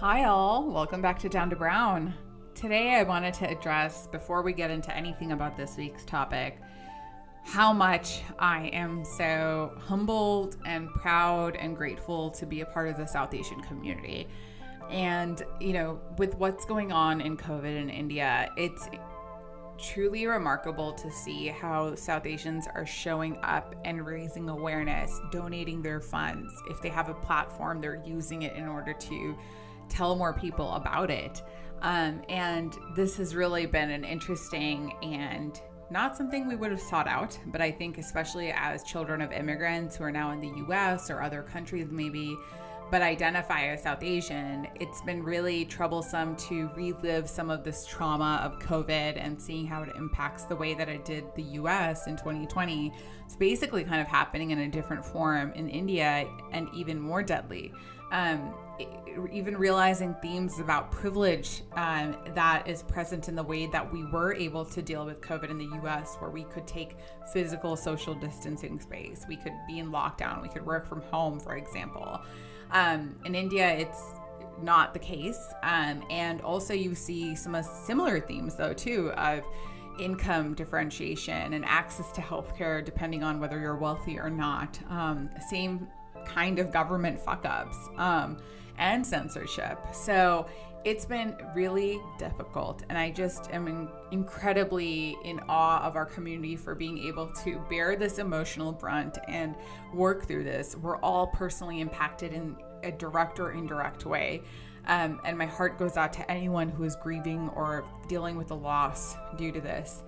Hi, all. Welcome back to Down to Brown. Today, I wanted to address, before we get into anything about this week's topic, how much I am so humbled and proud and grateful to be a part of the South Asian community. And, you know, with what's going on in COVID in India, it's truly remarkable to see how South Asians are showing up and raising awareness, donating their funds. If they have a platform, they're using it in order to tell more people about it. Um, and this has really been an interesting and not something we would have sought out, but I think, especially as children of immigrants who are now in the US or other countries, maybe but identify as South Asian, it's been really troublesome to relive some of this trauma of COVID and seeing how it impacts the way that it did the US in 2020. It's basically kind of happening in a different form in India and even more deadly. Um, even realizing themes about privilege um, that is present in the way that we were able to deal with COVID in the US, where we could take physical social distancing space, we could be in lockdown, we could work from home, for example. Um, in India, it's not the case. Um, and also, you see some similar themes, though, too, of income differentiation and access to healthcare, depending on whether you're wealthy or not. Um, same kind of government fuck ups um, and censorship. So it's been really difficult. And I just am in- incredibly in awe of our community for being able to bear this emotional brunt and work through this. We're all personally impacted in a direct or indirect way. Um, and my heart goes out to anyone who is grieving or dealing with a loss due to this.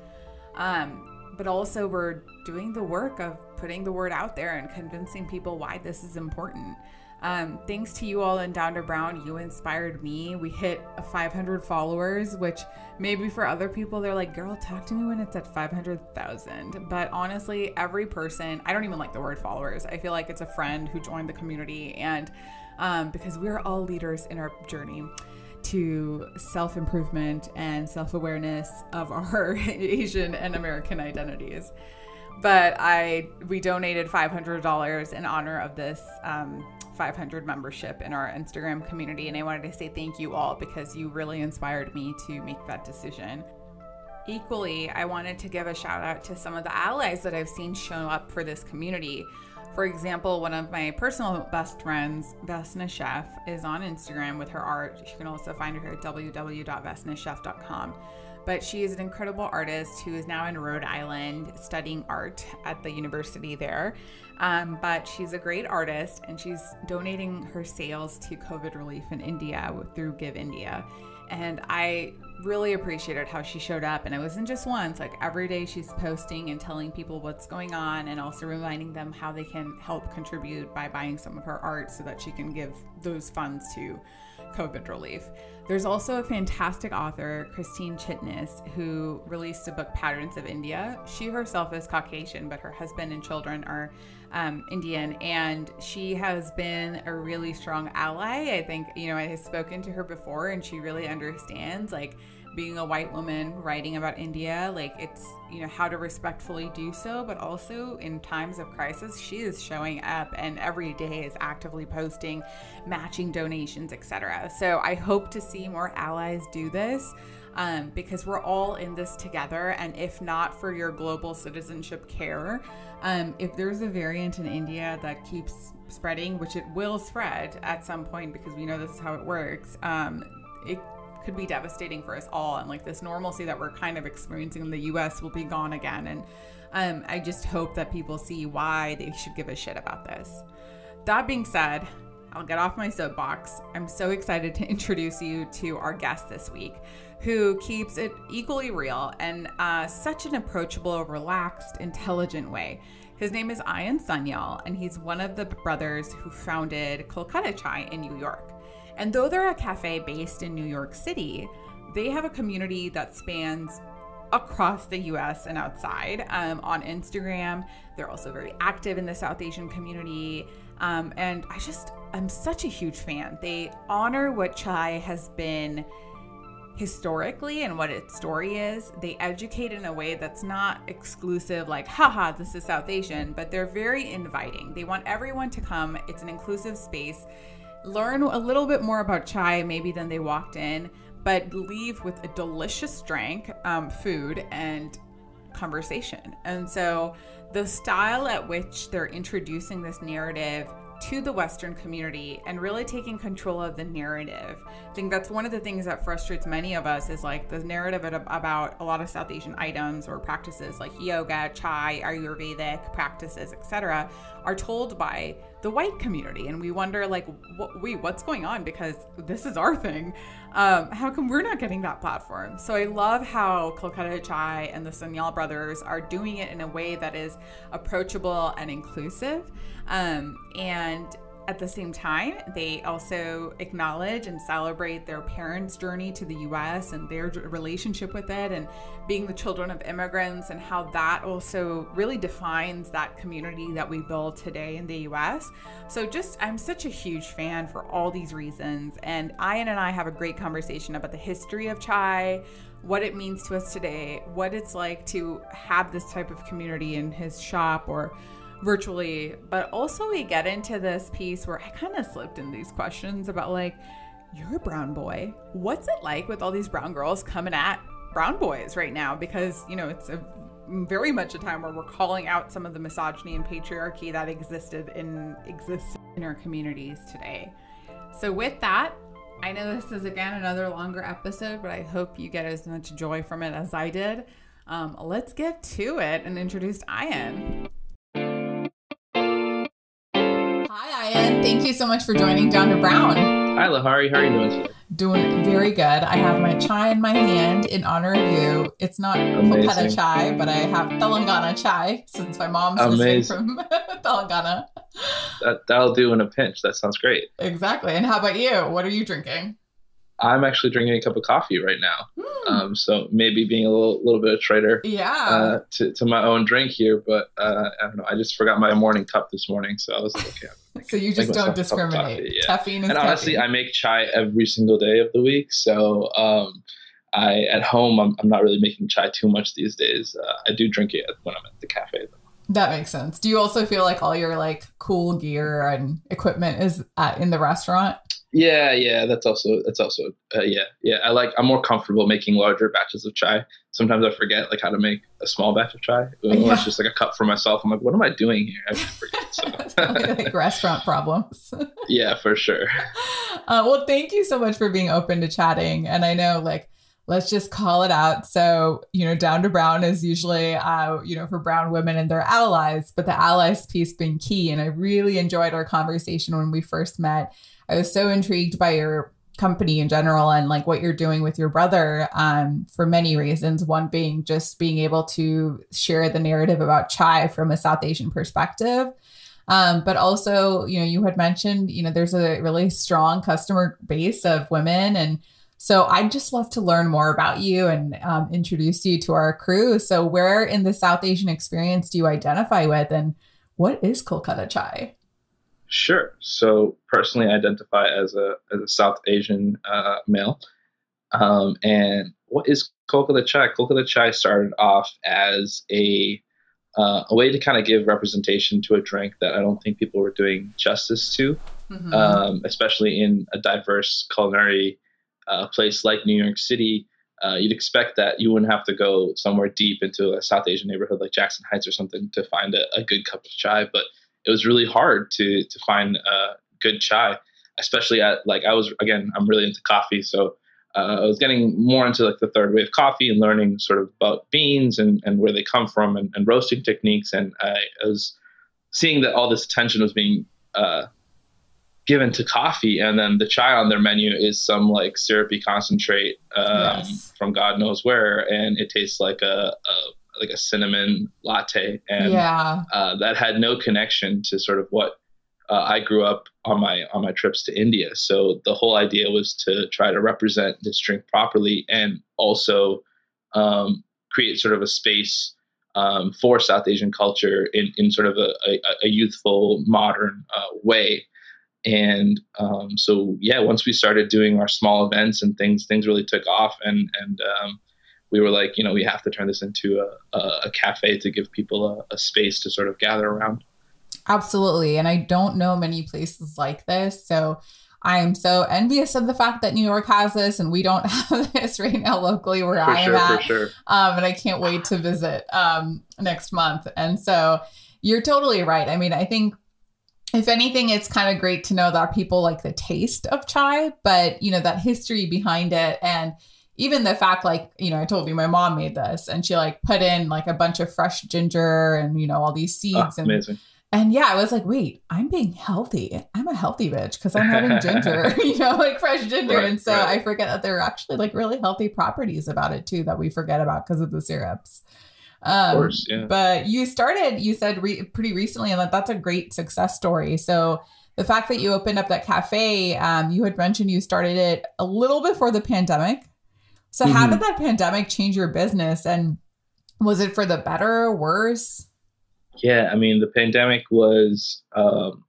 Um, but also, we're doing the work of putting the word out there and convincing people why this is important. Um, thanks to you all Down to Brown, you inspired me. We hit 500 followers, which maybe for other people, they're like, girl, talk to me when it's at 500,000. But honestly, every person, I don't even like the word followers. I feel like it's a friend who joined the community. And um, because we're all leaders in our journey to self improvement and self awareness of our Asian and American identities but I we donated five hundred dollars in honor of this um, 500 membership in our Instagram community, and I wanted to say thank you all because you really inspired me to make that decision. Equally, I wanted to give a shout out to some of the allies that I've seen show up for this community. For example, one of my personal best friends, Vesna Chef, is on Instagram with her art. You can also find her at www.vesnachef.com. But she is an incredible artist who is now in Rhode Island studying art at the university there. Um, but she's a great artist and she's donating her sales to COVID relief in India through Give India. And I really appreciated how she showed up. And it wasn't just once, like every day she's posting and telling people what's going on and also reminding them how they can help contribute by buying some of her art so that she can give those funds to COVID relief. There's also a fantastic author, Christine Chitnis, who released a book, Patterns of India. She herself is Caucasian, but her husband and children are um, Indian, and she has been a really strong ally. I think, you know, I have spoken to her before, and she really understands, like, being a white woman writing about India, like it's, you know, how to respectfully do so, but also in times of crisis, she is showing up and every day is actively posting, matching donations, etc. So I hope to see more allies do this. Um, because we're all in this together. And if not for your global citizenship care, um, if there's a variant in India that keeps spreading, which it will spread at some point because we know this is how it works, um, it could be devastating for us all. And like this normalcy that we're kind of experiencing in the US will be gone again. And um, I just hope that people see why they should give a shit about this. That being said, I'll get off my soapbox. I'm so excited to introduce you to our guest this week, who keeps it equally real and uh, such an approachable, relaxed, intelligent way. His name is Ayan Sanyal, and he's one of the brothers who founded Kolkata Chai in New York. And though they're a cafe based in New York City, they have a community that spans across the US and outside um, on Instagram. They're also very active in the South Asian community. Um, and I just, I'm such a huge fan. They honor what chai has been historically and what its story is. They educate in a way that's not exclusive, like, haha, this is South Asian, but they're very inviting. They want everyone to come. It's an inclusive space learn a little bit more about chai maybe than they walked in, but leave with a delicious drink, um, food, and conversation. And so the style at which they're introducing this narrative to the Western community and really taking control of the narrative. I think that's one of the things that frustrates many of us is like the narrative about a lot of South Asian items or practices like yoga, chai, Ayurvedic practices, etc., are told by the white community, and we wonder like, wait, what's going on? Because this is our thing. Um, how come we're not getting that platform? So I love how Kolkata Chai and the Sanyal brothers are doing it in a way that is approachable and inclusive. Um, and at the same time, they also acknowledge and celebrate their parents' journey to the US and their relationship with it and being the children of immigrants and how that also really defines that community that we build today in the US. So, just I'm such a huge fan for all these reasons. And Ian and I have a great conversation about the history of chai, what it means to us today, what it's like to have this type of community in his shop or virtually. But also, we get into this piece where I kind of slipped in these questions about like, you're a brown boy. What's it like with all these brown girls coming at brown boys right now? Because, you know, it's a very much a time where we're calling out some of the misogyny and patriarchy that existed in exists in our communities today. So with that, I know this is again another longer episode, but I hope you get as much joy from it as I did. Um, let's get to it and introduce Ian. Ian. Thank you so much for joining to Brown. Hi, Lahari. How are you doing today? Doing very good. I have my chai in my hand in honor of you. It's not Kolkata chai, but I have Telangana chai since my mom's Amazing. from Telangana. That, that'll do in a pinch. That sounds great. Exactly. And how about you? What are you drinking? I'm actually drinking a cup of coffee right now. Mm. Um, so maybe being a little little bit of traitor yeah. Uh, to, to my own drink here, but uh, I don't know. I just forgot my morning cup this morning, so I was like, okay. so you just don't discriminate. Yeah. Caffeine and honestly, caffeine. I make chai every single day of the week, so um, I at home I'm, I'm not really making chai too much these days. Uh, I do drink it when I'm at the cafe. Though. That makes sense. Do you also feel like all your like cool gear and equipment is at, in the restaurant? Yeah, yeah, that's also that's also uh, yeah, yeah. I like I'm more comfortable making larger batches of chai. Sometimes I forget like how to make a small batch of chai. Or yeah. it's just like a cup for myself. I'm like, what am I doing here? I forget. So. like restaurant problems. yeah, for sure. Uh, well, thank you so much for being open to chatting. And I know like let's just call it out. So, you know, down to brown is usually, uh, you know, for brown women and their allies, but the allies piece being key. And I really enjoyed our conversation when we first met. I was so intrigued by your company in general and like what you're doing with your brother um, for many reasons. One being just being able to share the narrative about chai from a South Asian perspective. Um, but also, you know, you had mentioned, you know, there's a really strong customer base of women. And so I'd just love to learn more about you and um, introduce you to our crew. So, where in the South Asian experience do you identify with, and what is Kolkata chai? Sure. So personally, I identify as a as a South Asian uh, male. Um, and what is Kolkata chai? Kolkata chai started off as a uh, a way to kind of give representation to a drink that I don't think people were doing justice to, mm-hmm. um, especially in a diverse culinary uh, place like New York City. Uh, you'd expect that you wouldn't have to go somewhere deep into a South Asian neighborhood like Jackson Heights or something to find a, a good cup of chai, but it was really hard to to find uh, good chai, especially at like I was again I'm really into coffee, so uh, I was getting more into like the third wave coffee and learning sort of about beans and, and where they come from and, and roasting techniques, and I, I, was seeing that all this attention was being uh, given to coffee, and then the chai on their menu is some like syrupy concentrate um, yes. from God knows where, and it tastes like a, a like a cinnamon latte, and yeah. uh, that had no connection to sort of what uh, I grew up on my on my trips to India. So the whole idea was to try to represent this drink properly, and also um, create sort of a space um, for South Asian culture in in sort of a, a, a youthful, modern uh, way. And um, so, yeah, once we started doing our small events and things, things really took off, and and um, we were like, you know, we have to turn this into a, a, cafe to give people a, a, space to sort of gather around. Absolutely. And I don't know many places like this. So I am so envious of the fact that New York has this and we don't have this right now locally where For I sure, am for at. sure. Um, and I can't wait to visit um, next month. And so you're totally right. I mean, I think if anything, it's kind of great to know that people like the taste of chai, but you know, that history behind it and even the fact like, you know, I told you my mom made this and she like put in like a bunch of fresh ginger and you know, all these Oh, seeds and amazing. and yeah, I was like, wait, I'm being healthy. I'm a healthy bitch because I'm having ginger, you know, like fresh ginger. Right, and so right. I forget that there are actually like really healthy properties about it too that we forget about because of the syrups. Um, Of course, yeah. But you started, you said re- pretty recently, and that that's a great success story. So the fact that you opened up that cafe, um, you had mentioned you started it a little before the pandemic. So how Mhm. did that pandemic change your business? And was it for the better or worse? Yeah, I mean, the pandemic was, um,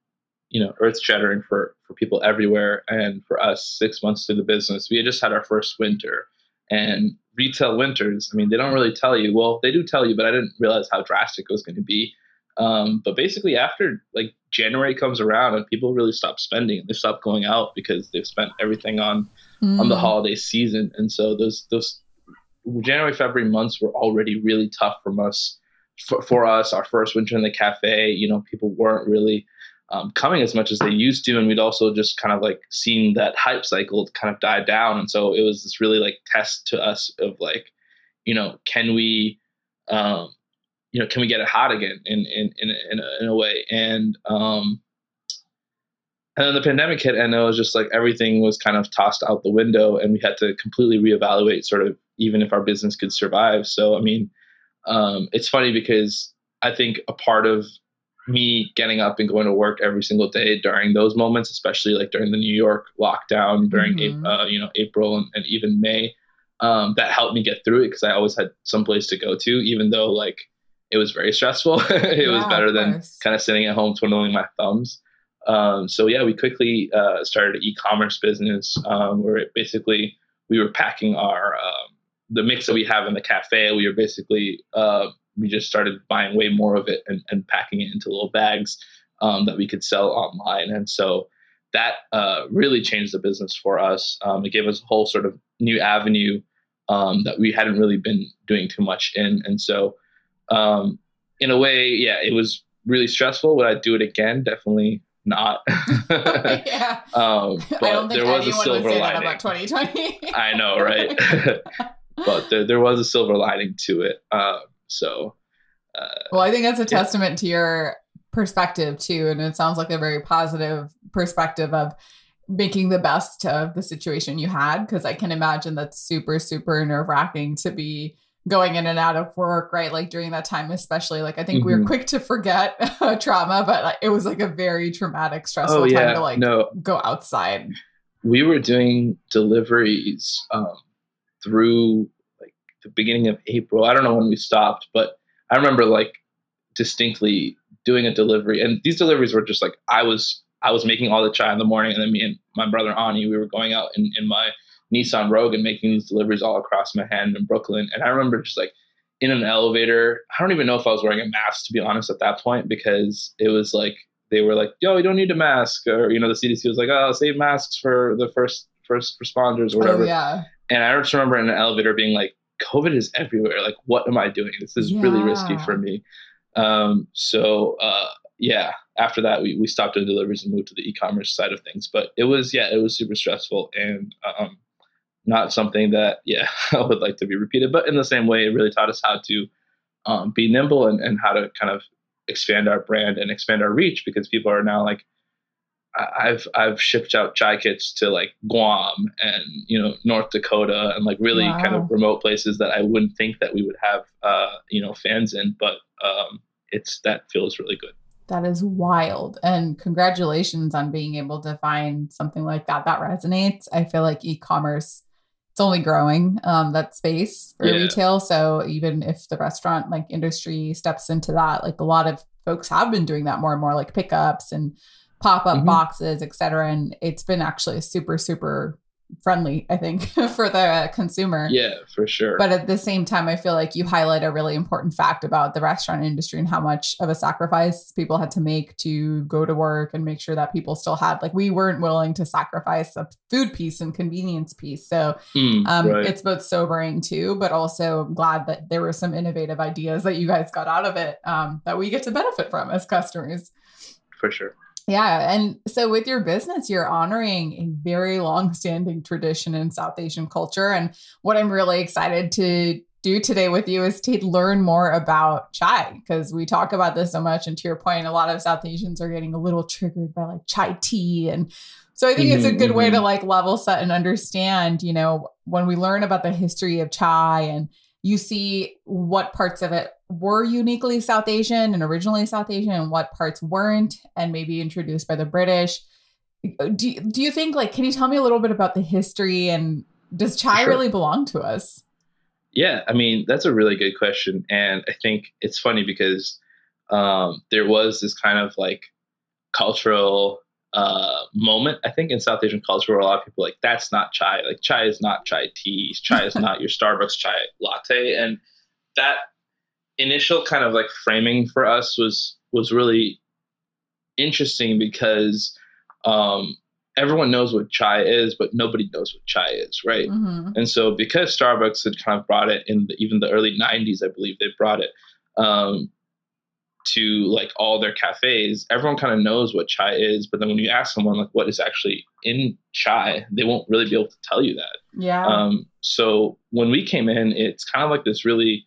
you know, earth shattering for for people everywhere, and for us, six months through the business, we had just had our first winter, and retail winters. I mean, they don't really tell you. Well, they do tell you, but I didn't realize how drastic it was going to be. Um, but basically, after like January comes around and people really stop spending, they stop going out because they've spent everything on on the Mm. holiday season, and so those those January February months were already really tough from us for, for us. Our first winter in the cafe, you know, people weren't really um, coming as much as they used to, and we'd also just kind of like seen that hype cycle kind of die down, and so it was this really like test to us of like, you know, can we, um, you know, can we get it hot again in in in a, in a, in a way, and um, and then the pandemic hit, and it was just like everything was kind of tossed out the window, and we had to completely reevaluate sort of even if our business could survive. So, I mean, um, it's funny because I think a part of me getting up and going to work every single day during those moments, especially like during the New York lockdown, during Mhm. uh, you know April and, and even May, um, that helped me get through it because I always had some place to go to, even though like it was very stressful. it was better than kind of sitting at home twiddling my thumbs. Um, so yeah, we quickly uh, started an e-commerce business um, where basically we were packing our um, the mix that we have in the cafe. We were basically uh, we just started buying way more of it and, and packing it into little bags um, that we could sell online. And so that uh, really changed the business for us. Um, it gave us a whole sort of new avenue um, that we hadn't really been doing too much in. And so, in a way, yeah, it was really stressful. Would I do it again? Definitely not. yeah. um, but I don't think there was a anyone would silver say that lining. about 2020. I know, right? but there, there was a silver lining to it. Um, so, uh, well, I think that's a Yeah. testament to your perspective too, and it sounds like a very positive perspective of making the best of the situation you had. Because I can imagine that's super, super nerve wracking to be going in and out of work, right? Like during that time, especially. Like I think we were Mhm. quick to forget trauma, but like, it was like a very traumatic, stressful oh time to like no, go outside. we were doing deliveries um, through like the beginning of April. I don't know when we stopped, but I remember like distinctly doing a delivery, and these deliveries were just like I was I was making all the chai in the morning, and then me and my brother Ani, we were going out in, in my Nissan Rogue and making these deliveries all across Manhattan and Brooklyn. And I remember just like in an elevator. I don't even know if I was wearing a mask to be honest at that point because it was like they were like, "Yo, you don't need a mask," or you know, the CDC was like, "Oh, save masks for the first first responders or whatever." Oh yeah. And I just remember in an elevator being like, "COVID is everywhere. Like, what am I doing? This is really risky for me." Um, so uh, yeah, after that, we we stopped doing deliveries and moved to the e-commerce side of things. But it was yeah, it was super stressful and um, not something that yeah I would like to be repeated. But in the same way, it really taught us how to um, be nimble and, and how to kind of expand our brand and expand our reach because people are now like I've I've shipped out chai kits to like Guam and you know North Dakota and like really kind of remote places that I wouldn't think that we would have uh, you know fans in, but um, it's that feels really good. That is wild. And congratulations on being able to find something like that that resonates. I feel like e-commerce it's only growing um that space for Yeah. retail. So even if the restaurant like industry steps into that, like a lot of folks have been doing that more and more like pickups and pop-up Mhm. boxes, et cetera. And it's been actually a super, super friendly, I think, for the consumer. Yeah, for sure. But at the same time, I feel like you highlight a really important fact about the restaurant industry and how much of a sacrifice people had to make to go to work and make sure that people still had, like, we weren't willing to sacrifice a food piece and convenience piece. So Mm, um, right. it's both sobering too, but also I'm glad that there were some innovative ideas that you guys got out of it um, that we get to benefit from as customers. for sure. Yeah. And so with your business, you're honoring a very long standing tradition in South Asian culture. And what I'm really excited to do today with you is to learn more about chai because we talk about this so much. And to your point, a lot of South Asians are getting a little triggered by like chai tea. And so I think it's a Mhm, good way to mhm. like level set and understand, you know, when we learn about the history of chai and you see what parts of it were uniquely South Asian and originally South Asian and what parts weren't and maybe introduced by the British. Do, you- do you think like can you tell me a little bit about the history and does chai Sure. really belong to us? Yeah, I mean that's a really good question, and I think it's funny because um, there was this kind of like cultural uh, moment I think in South Asian culture where a lot of people are like that's not chai, like chai is not chai tea, chai is not your Starbucks chai latte, and that initial kind of like framing for us was was really interesting because um, everyone knows what chai is, but nobody knows what chai is, right? Mhm. And so, because Starbucks had kind of brought it in the, even the early '90s, I believe they brought it um, to like all their cafes. Everyone kind of knows what chai is, but then when you ask someone like what is actually in chai, they won't really be able to tell you that. Yeah. Um, so when we came in, it's kind of like this really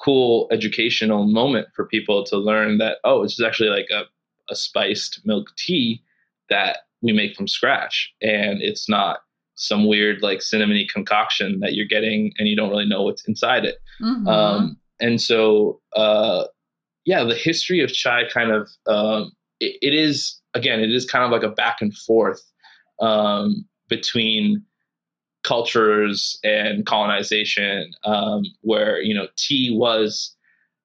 cool educational moment for people to learn that oh, this is actually like a, a spiced milk tea that we make from scratch, and it's not some weird like cinnamony concoction that you're getting and you don't really know what's inside it. Mhm. Um, and so, uh, yeah, the history of chai kind of um, it, it is again, it is kind of like a back and forth um, between cultures and colonization, um, where you know tea was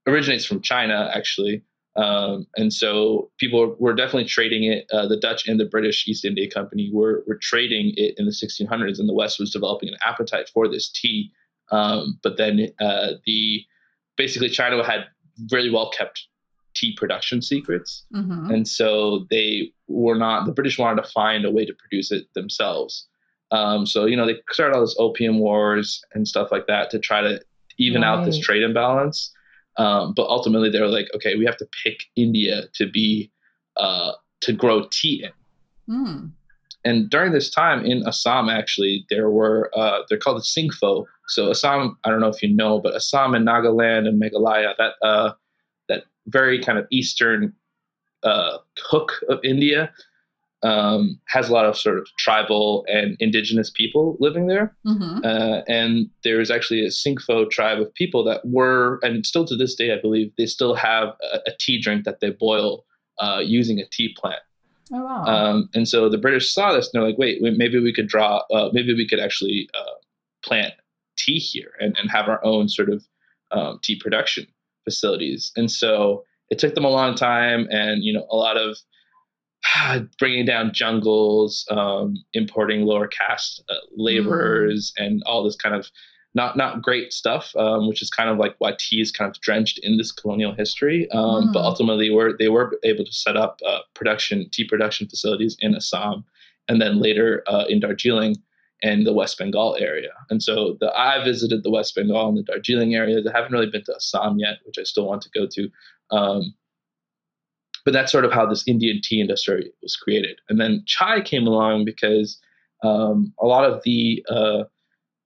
originates from China actually. Um, and so people were definitely trading it. Uh, the Dutch and the British East India Company were, were trading it in the 1600s, and the West was developing an appetite for this tea. Um, but then uh, the basically China had really well kept tea production secrets, Mhm. and so they were not. The British wanted to find a way to produce it themselves. Um, so you know they started all this opium wars and stuff like that to try to even out this trade imbalance. Um, but ultimately, they were like, okay, we have to pick India to be uh, to grow tea in. Mm. And during this time in Assam, actually, there were uh, they're called the Singpho. So Assam, I don't know if you know, but Assam and Nagaland and Meghalaya, that uh, that very kind of eastern uh, hook of India, um, has a lot of sort of tribal and indigenous people living there. Mhm. Uh, and there is actually a Singpho tribe of people that were, and still to this day, I believe, they still have a, a tea drink that they boil uh, using a tea plant. Oh wow. Um, and so the British saw this and they're like, wait, wait maybe we could draw, uh, maybe we could actually uh, plant tea here and, and have our own sort of um, tea production facilities. And so it took them a long time and, you know, a lot of bringing down jungles, um, importing lower caste uh, laborers, and all this kind of not not great stuff, um, which is kind of like why tea is kind of drenched in this colonial history. Um, But Mm. ultimately, were they were able to set up uh, production tea production facilities in Assam, and then later uh, in Darjeeling and the West Bengal area. And so the I visited the West Bengal and the Darjeeling areas. I haven't really been to Assam yet, which I still want to go to. Um, but that's sort of how this Indian tea industry was created. And then chai came along because um, a lot of the uh,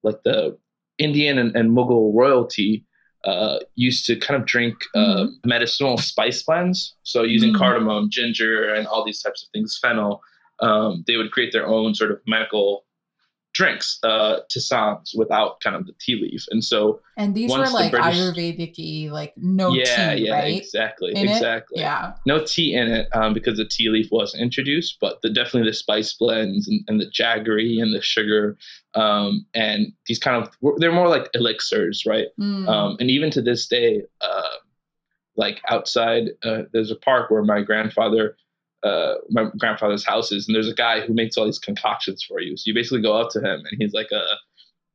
like the Indian and, and Mughal royalty uh, used to kind of drink uh, medicinal spice blends. So using Mhm. cardamom, ginger, and all these types of things, fennel, um, they would create their own sort of medical drinks, uh, tisanes, without kind of the tea leaf. And so, and these were the like British- Ayurvedic like no yeah, tea, yeah, right? exactly, In it? exactly Yeah. no tea in it um, because the tea leaf wasn't introduced, but the definitely the spice blends and, and the jaggery and the sugar um, and these kind of they're more like elixirs, right? Mm. Um, and even to this day, uh, like outside, uh, there's a park where my grandfather uh, my grandfather's houses, and there's a guy who makes all these concoctions for you. So you basically go up to him, and he's like a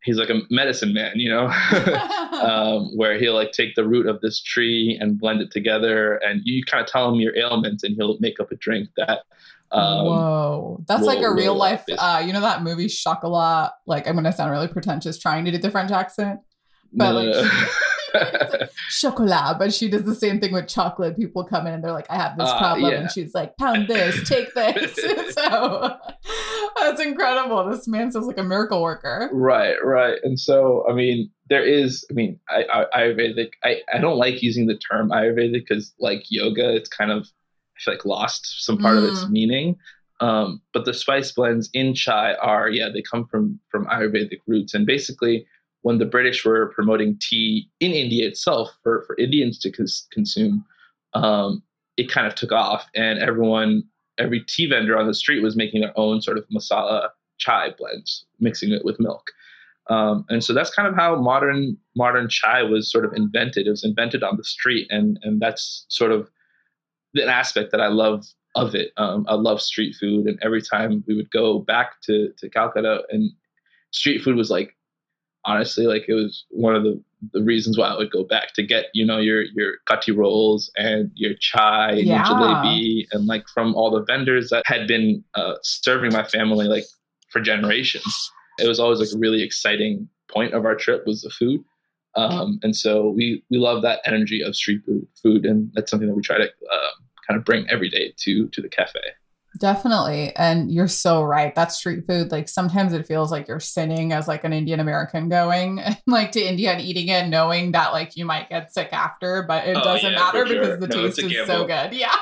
he's like a medicine man, you know, um, where he'll like take the root of this tree and blend it together, and you kind of tell him your ailments, and he'll make up a drink that. Um, Whoa, that's like a real life. Uh, you know that movie Chocolat? Like I'm gonna sound really pretentious trying to do the French accent, but no, like. chocolat, but she does the same thing with chocolate. People come in and they're like, I have this uh, problem. Yeah. And she's like, pound this, take this. so that's incredible. This man sounds like a miracle worker. Right, right. And so, I mean, there is, I mean, I, I, Ayurvedic, I, I don't like using the term Ayurvedic because, like yoga, it's kind of, I feel like lost some part mm. of its mm. meaning. Um, but the spice blends in chai are, yeah, they come from from Ayurvedic roots. And basically, when the British were promoting tea in India itself for, for Indians to cons- consume, um, it kind of took off, and everyone, every tea vendor on the street was making their own sort of masala chai blends, mixing it with milk. Um, and so that's kind of how modern modern chai was sort of invented. It was invented on the street, and and that's sort of an aspect that I love of it. Um, I love street food, and every time we would go back to to Calcutta, and street food was like honestly like it was one of the, the reasons why I would go back to get you know your your kati rolls and your chai and yeah. your jalebi and like from all the vendors that had been uh, serving my family like for generations. It was always like a really exciting point of our trip was the food. Um, and so we we love that energy of street food, food, and that's something that we try to uh, kind of bring every day to to the cafe. Definitely. And you're so right. That street food, like sometimes it feels like you're sinning as like an Indian American going like to India and eating it, knowing that like you might get sick after, but it oh, doesn't yeah, matter because the no, taste is so good. Yeah.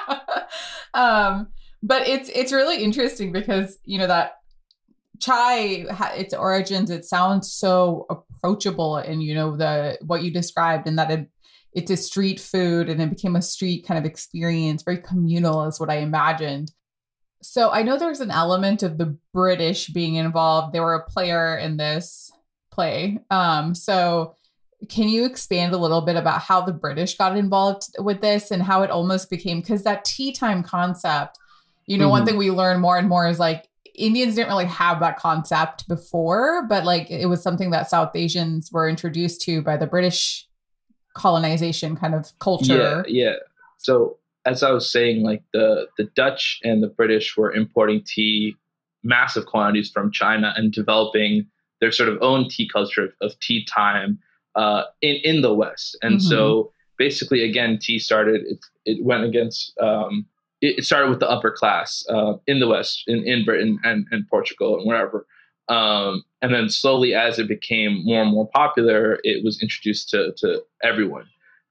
um, but it's it's really interesting because you know that chai its origins it sounds so approachable and you know the what you described and that it it's a street food and it became a street kind of experience very communal is what i imagined so I know there's an element of the British being involved. They were a player in this play. Um, so can you expand a little bit about how the British got involved with this and how it almost became because that tea time concept, you know, mm-hmm. one thing we learn more and more is like Indians didn't really have that concept before, but like it was something that South Asians were introduced to by the British colonization kind of culture. Yeah, yeah. So as I was saying, like the the Dutch and the British were importing tea massive quantities from China and developing their sort of own tea culture of, of tea time uh, in in the West. And mm-hmm. so basically, again, tea started. It, it went against. Um, it, it, started with the upper class uh, in the West, in, in Britain and, and Portugal and wherever. Um, and then slowly, as it became more and more popular, it was introduced to to everyone.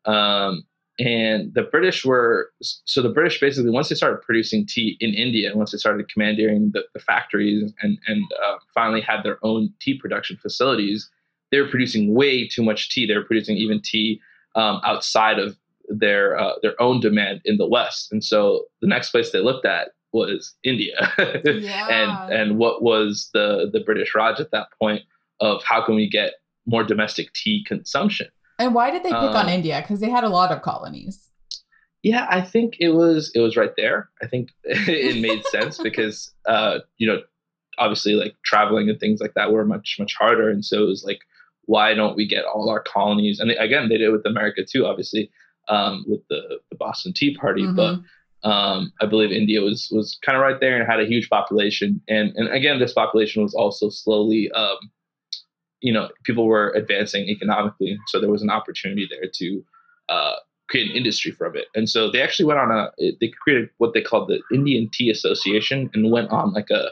Um, and the British were so the British basically once they started producing tea in India, once they started commandeering the, the factories and and uh, finally had their own tea production facilities, they were producing way too much tea. They were producing even tea um, outside of their uh, their own demand in the West, and so the next place they looked at was India, yeah. and and what was the the British Raj at that point of how can we get more domestic tea consumption and why did they pick um, on India? Because they had a lot of colonies. Yeah, I think it was it was right there. I think it made sense because uh, you know, obviously like traveling and things like that were much much harder, and so it was like, why don't we get all our colonies? And they, again, they did it with America too, obviously, um, with the, the Boston Tea Party, mm-hmm. but. Um, I believe India was was kind of right there and had a huge population, and and again, this population was also slowly um, you know, people were advancing economically, so there was an opportunity there to uh, create an industry from it. And so they actually went on a they created what they called the Indian Tea Association and went on like a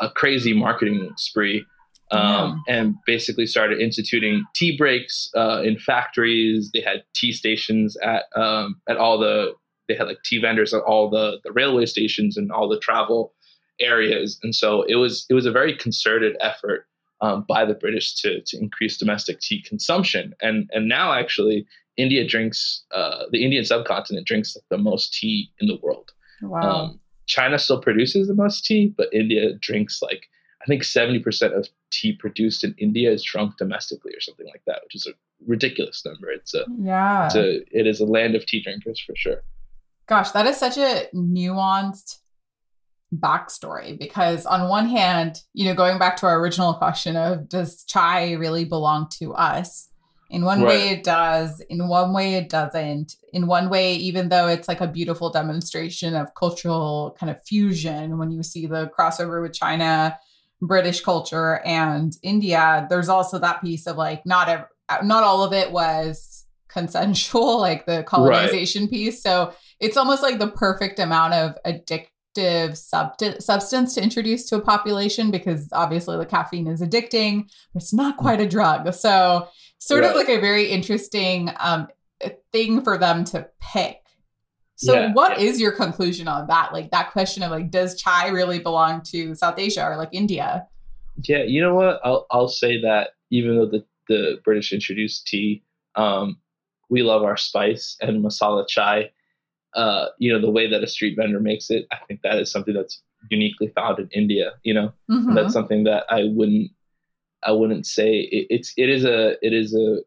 a crazy marketing spree. Um, yeah. And basically started instituting tea breaks uh, in factories. They had tea stations at um, at all the. They had like tea vendors at all the the railway stations and all the travel areas. And so it was it was a very concerted effort um, by the British to, to increase domestic tea consumption. And, and now, actually, India drinks, uh, the Indian subcontinent drinks the most tea in the world. Wow. Um, China still produces the most tea, but India drinks like, I think 70% of tea produced in India is drunk domestically or something like that, which is a ridiculous number. It's a, yeah. It's a, it is a land of tea drinkers for sure. Gosh, that is such a nuanced backstory because on one hand, you know, going back to our original question of does chai really belong to us? In one right. way it does, in one way it doesn't. In one way, even though it's like a beautiful demonstration of cultural kind of fusion when you see the crossover with China, British culture and India, there's also that piece of like not ev- not all of it was consensual, like the colonization right. piece. So it's almost like the perfect amount of addict addictive substance to introduce to a population because obviously the caffeine is addicting, but it's not quite a drug. So, sort right. of like a very interesting um, thing for them to pick. So, yeah. what is your conclusion on that? Like that question of like, does chai really belong to South Asia or like India? Yeah, you know what? I'll I'll say that even though the the British introduced tea, um, we love our spice and masala chai uh, you know, the way that a street vendor makes it, I think that is something that's uniquely found in India. You know, mm-hmm. that's something that I wouldn't, I wouldn't say it, it's it is a it is a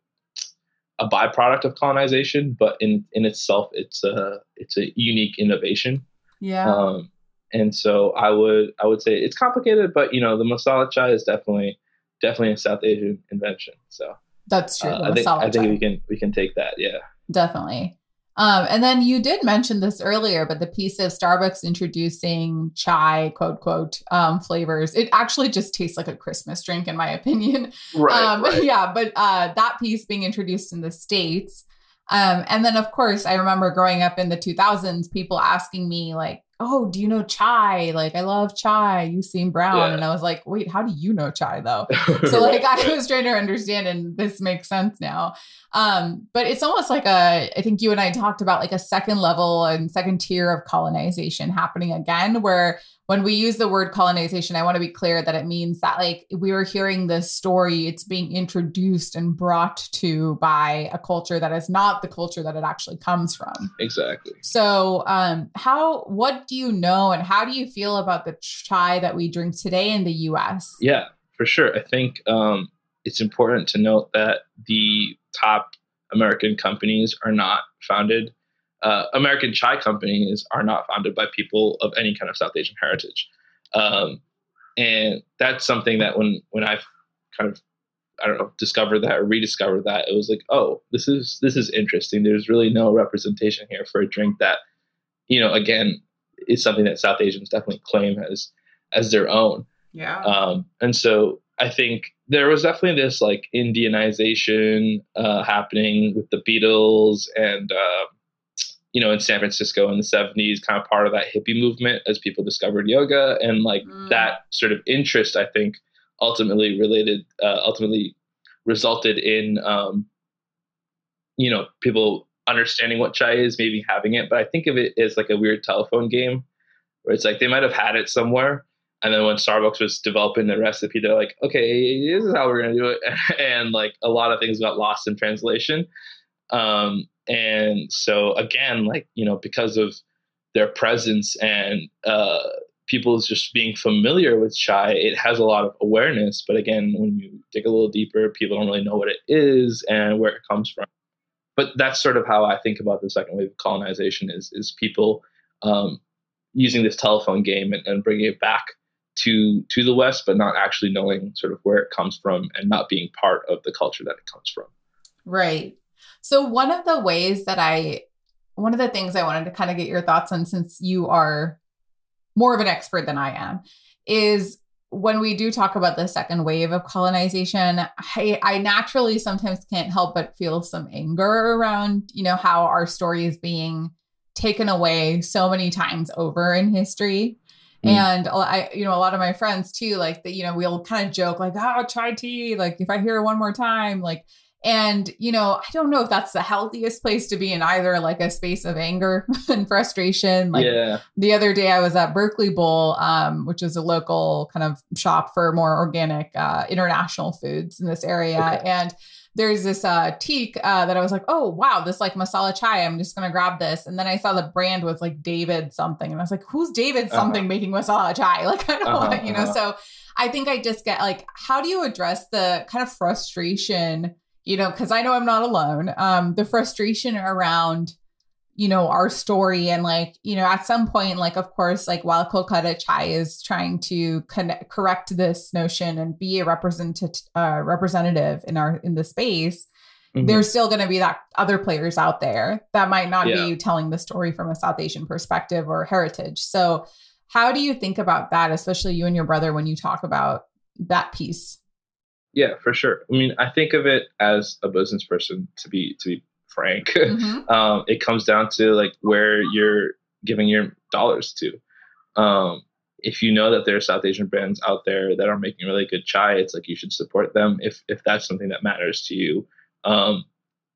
a byproduct of colonization, but in in itself, it's a it's a unique innovation. Yeah. Um, and so I would I would say it's complicated, but you know, the masala chai is definitely definitely a South Asian invention. So that's true. Uh, I think I think we can we can take that. Yeah. Definitely. Um, and then you did mention this earlier, but the piece of Starbucks introducing chai, quote, quote, um, flavors, it actually just tastes like a Christmas drink, in my opinion. Right. Um, right. Yeah. But uh, that piece being introduced in the States. Um, and then, of course, I remember growing up in the 2000s, people asking me, like, oh, do you know chai? Like, I love chai. You seem brown. Yeah. And I was like, wait, how do you know chai though? so like I was trying to understand and this makes sense now. Um, but it's almost like a, I think you and I talked about like a second level and second tier of colonization happening again, where when we use the word colonization, I want to be clear that it means that like we were hearing this story, it's being introduced and brought to by a culture that is not the culture that it actually comes from. Exactly. So, um, how what do you know and how do you feel about the chai that we drink today in the US? Yeah, for sure. I think um, it's important to note that the top American companies are not founded uh, American chai companies are not founded by people of any kind of South Asian heritage. Um, and that's something that when when I kind of I don't know discovered that or rediscovered that it was like oh this is this is interesting. There's really no representation here for a drink that you know again is something that South Asians definitely claim as as their own. Yeah. Um, and so I think there was definitely this like Indianization uh, happening with the Beatles and uh, you know, in San Francisco in the 70s, kind of part of that hippie movement as people discovered yoga. And like mm. that sort of interest, I think, ultimately related, uh, ultimately resulted in, um, you know, people understanding what chai is, maybe having it. But I think of it as like a weird telephone game where it's like they might have had it somewhere. And then when Starbucks was developing the recipe, they're like, okay, this is how we're going to do it. and like a lot of things got lost in translation. Um, and so again, like you know, because of their presence and uh, people's just being familiar with chai, it has a lot of awareness. But again, when you dig a little deeper, people don't really know what it is and where it comes from. But that's sort of how I think about the second wave of colonization: is is people um, using this telephone game and, and bringing it back to to the West, but not actually knowing sort of where it comes from and not being part of the culture that it comes from. Right. So, one of the ways that I, one of the things I wanted to kind of get your thoughts on, since you are more of an expert than I am, is when we do talk about the second wave of colonization, I, I naturally sometimes can't help but feel some anger around, you know, how our story is being taken away so many times over in history. Mm. And I, you know, a lot of my friends too, like that, you know, we'll kind of joke like, oh, chai tea. Like if I hear it one more time, like and, you know, I don't know if that's the healthiest place to be in either like a space of anger and frustration. Like yeah. the other day I was at Berkeley Bowl, um, which is a local kind of shop for more organic uh, international foods in this area. Okay. And there's this uh teak uh, that I was like, oh wow, this like masala chai. I'm just gonna grab this. And then I saw the brand was like David something. And I was like, who's David uh-huh. something uh-huh. making masala chai? Like I don't uh-huh, want, you know. Uh-huh. So I think I just get like, how do you address the kind of frustration? You know, because I know I'm not alone. Um, the frustration around, you know our story and like you know at some point like of course like while kolkata chai is trying to connect, correct this notion and be a representative uh, representative in our in the space mm-hmm. there's still going to be that other players out there that might not yeah. be telling the story from a south asian perspective or heritage so how do you think about that especially you and your brother when you talk about that piece yeah for sure i mean i think of it as a business person to be to be frank. Mm-hmm. um, it comes down to like where you're giving your dollars to. Um, if you know that there are South Asian brands out there that are making really good chai, it's like you should support them if if that's something that matters to you. Um,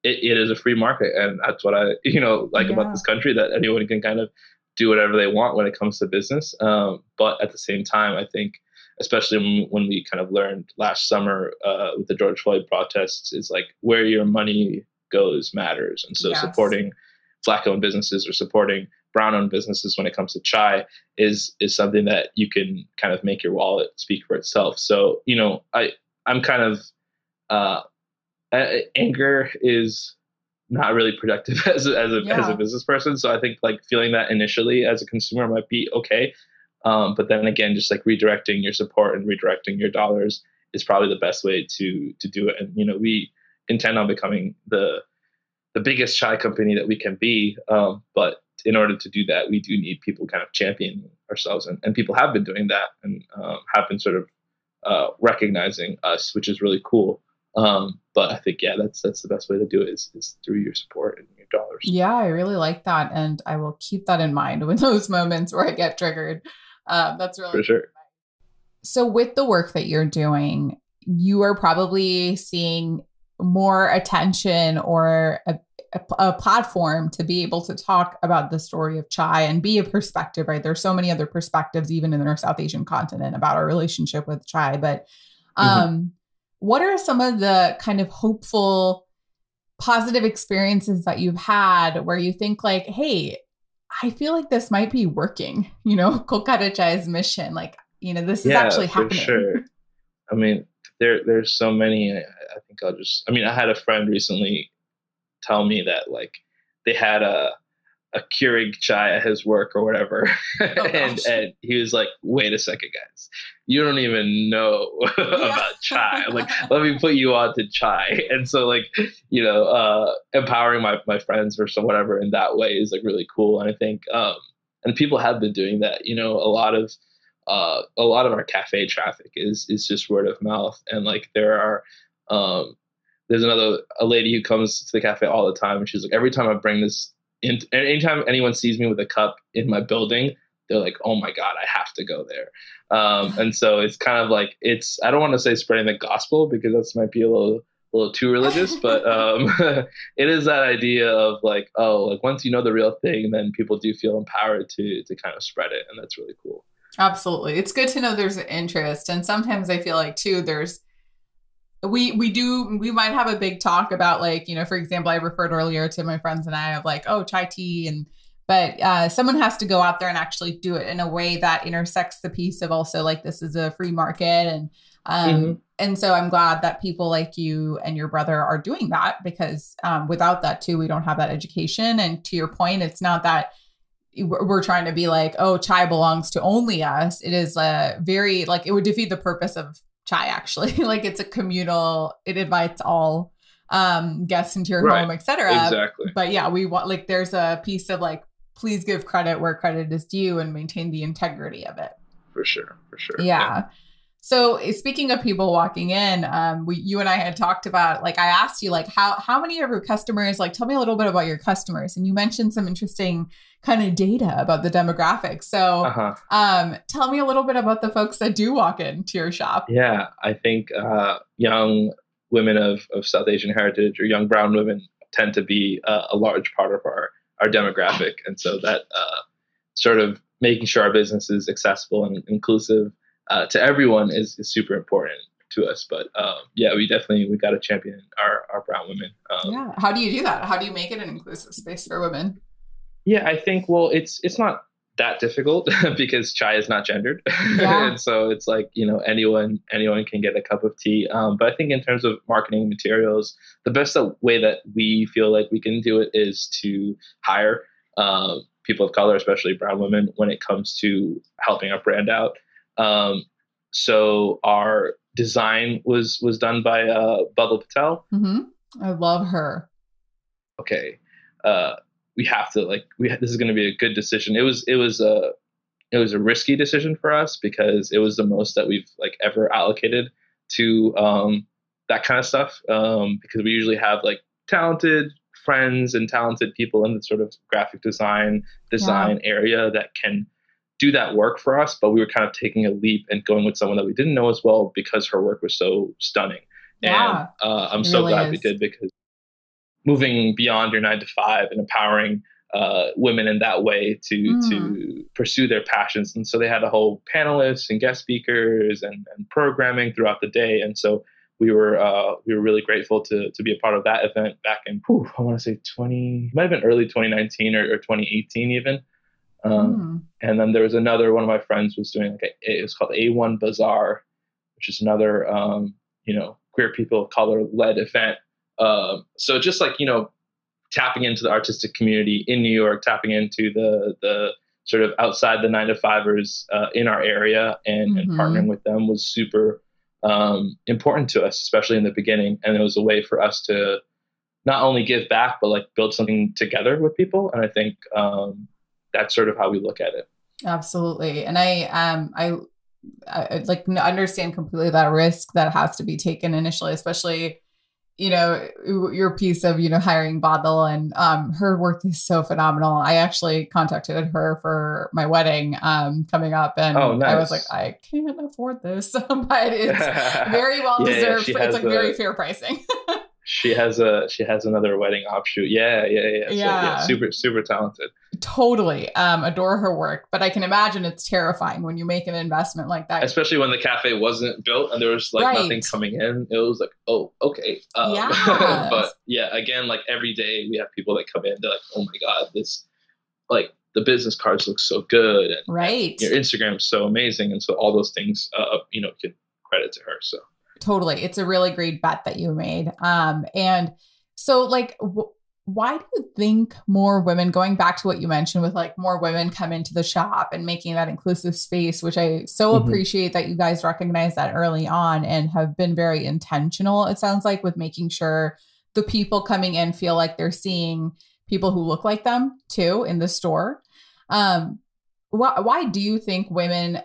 it, it is a free market, and that's what I you know like yeah. about this country that anyone can kind of do whatever they want when it comes to business. Um, but at the same time, I think especially when, when we kind of learned last summer uh, with the George Floyd protests, is like where your money goes matters. And so yes. supporting black owned businesses or supporting brown owned businesses when it comes to chai is is something that you can kind of make your wallet speak for itself. So, you know, I I'm kind of uh, anger is not really productive as a, as a yeah. as a business person. So I think like feeling that initially as a consumer might be okay. Um, but then again, just like redirecting your support and redirecting your dollars is probably the best way to to do it. And you know, we intend on becoming the the biggest chai company that we can be. Um, but in order to do that, we do need people kind of championing ourselves, and, and people have been doing that and um, have been sort of uh, recognizing us, which is really cool. Um, but I think yeah, that's that's the best way to do it is, is through your support and your dollars. Yeah, I really like that, and I will keep that in mind when those moments where I get triggered. Uh, that's really for sure. So, with the work that you're doing, you are probably seeing more attention or a, a, a, platform to be able to talk about the story of chai and be a perspective right there's so many other perspectives even in our south asian continent about our relationship with chai but mm-hmm. um, mm-hmm. what are some of the kind of hopeful positive experiences that you've had where you think like hey i feel like this might be working you know kolkata chai's mission like you know this is yeah, actually happening For sure. i mean there there's so many. I, I think I'll just. I mean, I had a friend recently tell me that like they had a a Keurig chai at his work or whatever. Oh, and and he was like, wait a second, guys. You don't even know about chai. Like, let me put you on to chai. And so like, you know, uh, empowering my, my friends or so whatever in that way is like really cool. And I think um and people have been doing that. You know, a lot of uh, a lot of our cafe traffic is is just word of mouth, and like there are. Um, there's another a lady who comes to the cafe all the time, and she's like, every time I bring this in, anytime anyone sees me with a cup in my building, they're like, oh my god, I have to go there. Um, and so it's kind of like it's I don't want to say spreading the gospel because that might be a little a little too religious, but um, it is that idea of like, oh, like once you know the real thing, then people do feel empowered to to kind of spread it, and that's really cool. Absolutely. It's good to know there's an interest. And sometimes I feel like too there's we we do we might have a big talk about like, you know, for example, I referred earlier to my friends and I of like, oh, chai tea and but uh, someone has to go out there and actually do it in a way that intersects the piece of also like this is a free market and um, mm-hmm. and so I'm glad that people like you and your brother are doing that because um, without that too, we don't have that education. And to your point, it's not that we're trying to be like, oh, chai belongs to only us. It is a very like it would defeat the purpose of chai actually. like it's a communal. It invites all um guests into your right. home, etc. Exactly. But yeah, we want like there's a piece of like please give credit where credit is due and maintain the integrity of it. For sure. For sure. yeah. yeah. So eh, speaking of people walking in, um, we you and I had talked about like I asked you like how how many of your customers like tell me a little bit about your customers, and you mentioned some interesting kind of data about the demographics. So uh-huh. um, tell me a little bit about the folks that do walk into your shop. Yeah, I think uh, young women of of South Asian heritage or young brown women tend to be uh, a large part of our our demographic, and so that uh, sort of making sure our business is accessible and inclusive uh, to everyone is, is super important to us. But um, yeah, we definitely we got to champion our our brown women. Um, yeah, how do you do that? How do you make it an inclusive space for women? Yeah, I think well, it's it's not that difficult because chai is not gendered, yeah. and so it's like you know anyone anyone can get a cup of tea. Um, but I think in terms of marketing materials, the best way that we feel like we can do it is to hire um, people of color, especially brown women, when it comes to helping our brand out. Um, so our design was was done by uh, Bubble Patel. Mm-hmm. I love her. Okay, uh, we have to like we this is going to be a good decision. It was it was a it was a risky decision for us because it was the most that we've like ever allocated to um, that kind of stuff um, because we usually have like talented friends and talented people in the sort of graphic design design yeah. area that can do that work for us but we were kind of taking a leap and going with someone that we didn't know as well because her work was so stunning yeah, and uh, i'm so really glad is. we did because moving beyond your nine to five and empowering uh, women in that way to mm. to pursue their passions and so they had a whole panelists and guest speakers and, and programming throughout the day and so we were uh, we were really grateful to to be a part of that event back in whew, I want to say 20 might have been early 2019 or, or 2018 even. Um, mm. And then there was another one of my friends was doing like a, it was called A1 Bazaar, which is another um, you know queer people of color led event. Um, so just like you know tapping into the artistic community in New York, tapping into the the sort of outside the nine to fivers uh, in our area and, mm-hmm. and partnering with them was super um, important to us, especially in the beginning. And it was a way for us to not only give back, but like build something together with people. And I think um, that's sort of how we look at it. Absolutely. And I, um, I, I like understand completely that risk that has to be taken initially, especially you know your piece of you know hiring Badal and um, her work is so phenomenal. I actually contacted her for my wedding um, coming up, and oh, nice. I was like, I can't afford this, but it's very well deserved. Yeah, it's like a, very fair pricing. she has a she has another wedding offshoot. Yeah, yeah, yeah. So, yeah. yeah super super talented. Totally um, adore her work, but I can imagine it's terrifying when you make an investment like that. Especially when the cafe wasn't built and there was like right. nothing coming in. It was like, oh, okay. Um, yeah. but yeah, again, like every day we have people that come in. They're like, oh my god, this like the business cards look so good, and right, and your Instagram is so amazing, and so all those things, uh, you know, give credit to her. So totally, it's a really great bet that you made. Um, and so like. W- why do you think more women going back to what you mentioned with like more women come into the shop and making that inclusive space which i so mm-hmm. appreciate that you guys recognize that early on and have been very intentional it sounds like with making sure the people coming in feel like they're seeing people who look like them too in the store um why, why do you think women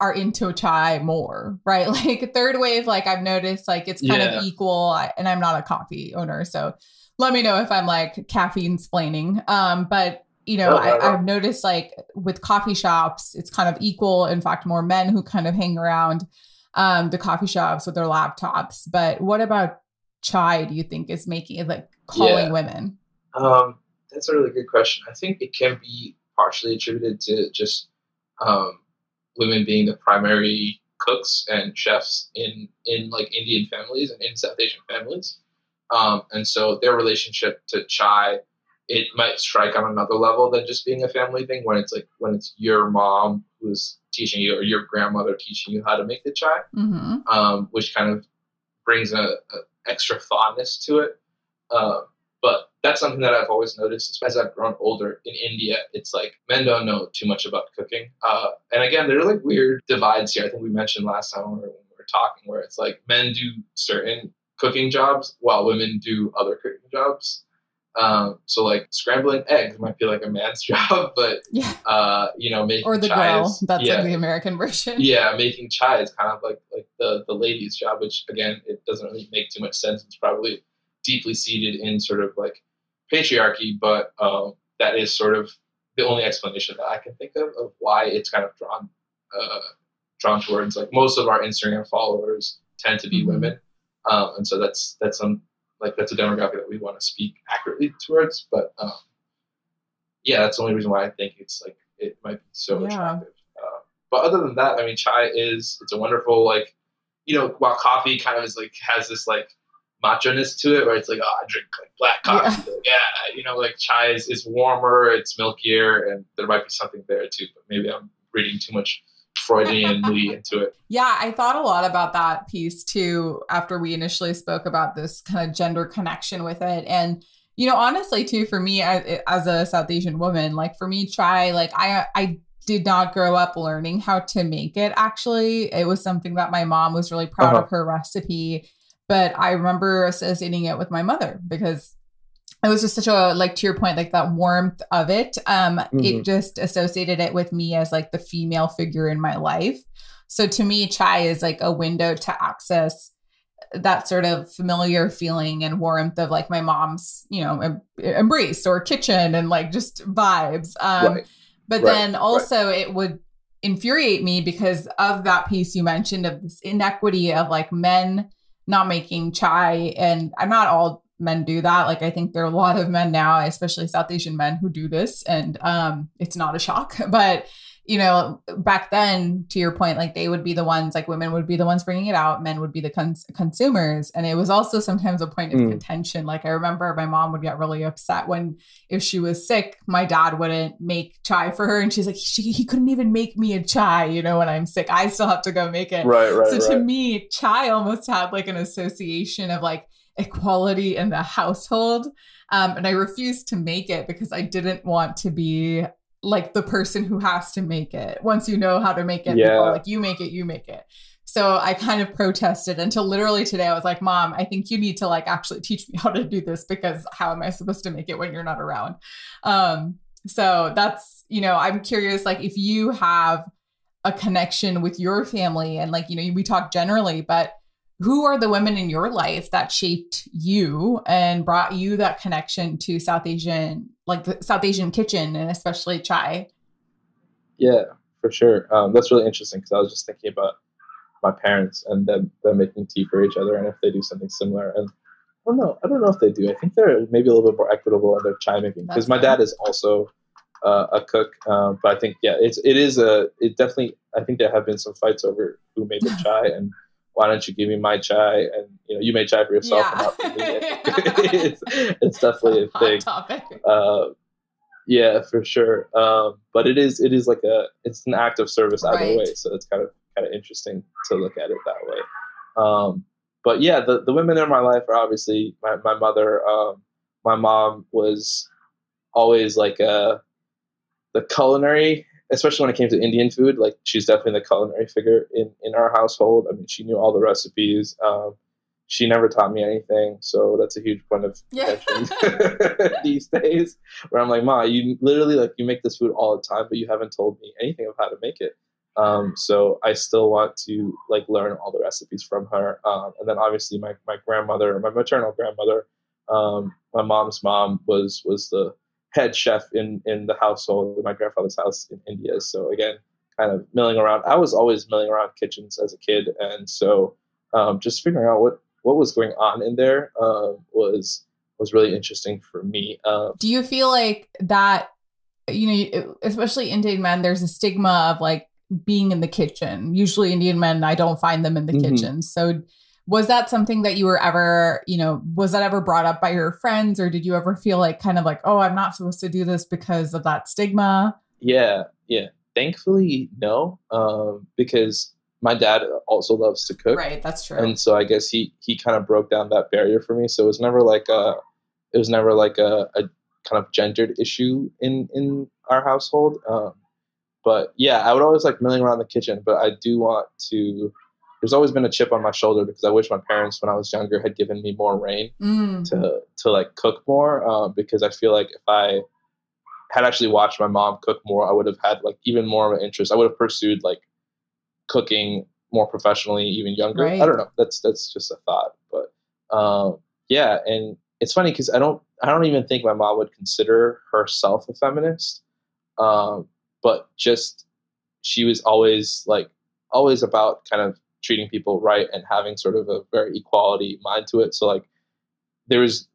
are into chai more, right? Like third wave, like I've noticed, like it's kind yeah. of equal. And I'm not a coffee owner, so let me know if I'm like caffeine splaining. Um, but you know, I, have noticed like with coffee shops, it's kind of equal. In fact, more men who kind of hang around um, the coffee shops with their laptops. But what about chai? Do you think is making it like calling yeah. women? Um, that's a really good question. I think it can be partially attributed to just um, women being the primary cooks and chefs in in like Indian families and in South Asian families. Um, and so their relationship to chai, it might strike on another level than just being a family thing when it's like when it's your mom who's teaching you or your grandmother teaching you how to make the chai, mm-hmm. um, which kind of brings a, a extra fondness to it. Uh, but that's something that I've always noticed as I've grown older in India. It's like men don't know too much about cooking. Uh, and again, there are like weird divides here. I think we mentioned last time when we were, when we were talking where it's like men do certain cooking jobs while women do other cooking jobs. Um, so like scrambling eggs might be like a man's job, but yeah, uh, you know, making or the chai grill. That's yeah, like the American version. Yeah, making chai is kind of like like the the lady's job, which again, it doesn't really make too much sense. It's probably deeply seated in sort of like patriarchy, but um, that is sort of the only explanation that I can think of of why it's kind of drawn uh, drawn towards like most of our Instagram followers tend to be mm-hmm. women um, and so that's that's some like that's a demographic that we want to speak accurately towards. But um, yeah, that's the only reason why I think it's like it might be so yeah. attractive. Uh, but other than that, I mean, chai is it's a wonderful like you know while coffee kind of is like has this like macho ness to it, where it's like, oh, I drink like black coffee. Yeah, yeah you know, like chai is, is warmer, it's milkier, and there might be something there too. But maybe I'm reading too much Freudianly into it. Yeah, I thought a lot about that piece too after we initially spoke about this kind of gender connection with it. And, You know, honestly, too, for me as, as a South Asian woman, like for me, try, like I, I did not grow up learning how to make it. Actually, it was something that my mom was really proud uh-huh. of her recipe, but I remember associating it with my mother because it was just such a like to your point like that warmth of it um mm-hmm. it just associated it with me as like the female figure in my life so to me chai is like a window to access that sort of familiar feeling and warmth of like my mom's, you know, em- embrace or kitchen and like just vibes. Um, right. But right. then also right. it would infuriate me because of that piece you mentioned of this inequity of like men not making chai. And I'm not all men do that. Like I think there are a lot of men now, especially South Asian men who do this. And um, it's not a shock. But you know, back then, to your point, like they would be the ones, like women would be the ones bringing it out, men would be the cons- consumers. And it was also sometimes a point of mm. contention. Like I remember my mom would get really upset when, if she was sick, my dad wouldn't make chai for her. And she's like, she, he couldn't even make me a chai, you know, when I'm sick. I still have to go make it. Right, right. So right. to me, chai almost had like an association of like equality in the household. Um, and I refused to make it because I didn't want to be like the person who has to make it. Once you know how to make it, yeah. like you make it, you make it. So I kind of protested until literally today I was like, "Mom, I think you need to like actually teach me how to do this because how am I supposed to make it when you're not around?" Um so that's, you know, I'm curious like if you have a connection with your family and like, you know, we talk generally, but who are the women in your life that shaped you and brought you that connection to South Asian, like the South Asian kitchen and especially chai? Yeah, for sure. Um, that's really interesting because I was just thinking about my parents and them, them making tea for each other and if they do something similar. And I don't know. I don't know if they do. I think they're maybe a little bit more equitable in their chai making because my dad is also uh, a cook. Um, but I think yeah, it's it is a it definitely. I think there have been some fights over who made the chai and why don't you give me my chai and you know you made chai for yourself yeah. and not for me it's, it's, definitely a thing topic. Uh, yeah for sure um, but it is it is like a it's an act of service either right. way so it's kind of kind of interesting to look at it that way um, but yeah the, the women in my life are obviously my, my mother um, my mom was always like a uh, the culinary especially when it came to Indian food, like she's definitely the culinary figure in, in our household. I mean, she knew all the recipes. Um, she never taught me anything, so that's a huge point of contention yeah. these days. Where I'm like, Ma, you literally like you make this food all the time, but you haven't told me anything of how to make it. Um, so I still want to like learn all the recipes from her. Um, and then obviously my, my grandmother, my maternal grandmother, um, my mom's mom was was the head chef in in the household in my grandfather's house in India. So again, kind of milling around. I was always milling around kitchens as a kid, and so um, just figuring out what what was going on in there um, was was really interesting for me. Um, Do you feel like that? You know, especially Indian men, there's a stigma of like being in the kitchen. Usually, Indian men, I don't find them in the mm-hmm. kitchen. So was that something that you were ever you know was that ever brought up by your friends or did you ever feel like kind of like oh i'm not supposed to do this because of that stigma yeah yeah. Thankfully no um, because my dad also loves to cook. Right that's true. And so i guess he he kind of broke down that barrier for me. So it was never like a it was never like a, a kind of gendered issue in in our household. Um, but yeah i would always like milling around the kitchen but i do want to there's always been a chip on my shoulder because I wish my parents, when I was younger, had given me more reign mm. to to like cook more. Uh, because I feel like if I had actually watched my mom cook more, I would have had like even more of an interest. I would have pursued like cooking more professionally, even younger. Right. I don't know. That's that's just a thought, but um, yeah. And it's funny because I don't I don't even think my mom would consider herself a feminist, um, but just she was always like always about kind of treating people right and having sort of a very equality mind to it. So like there was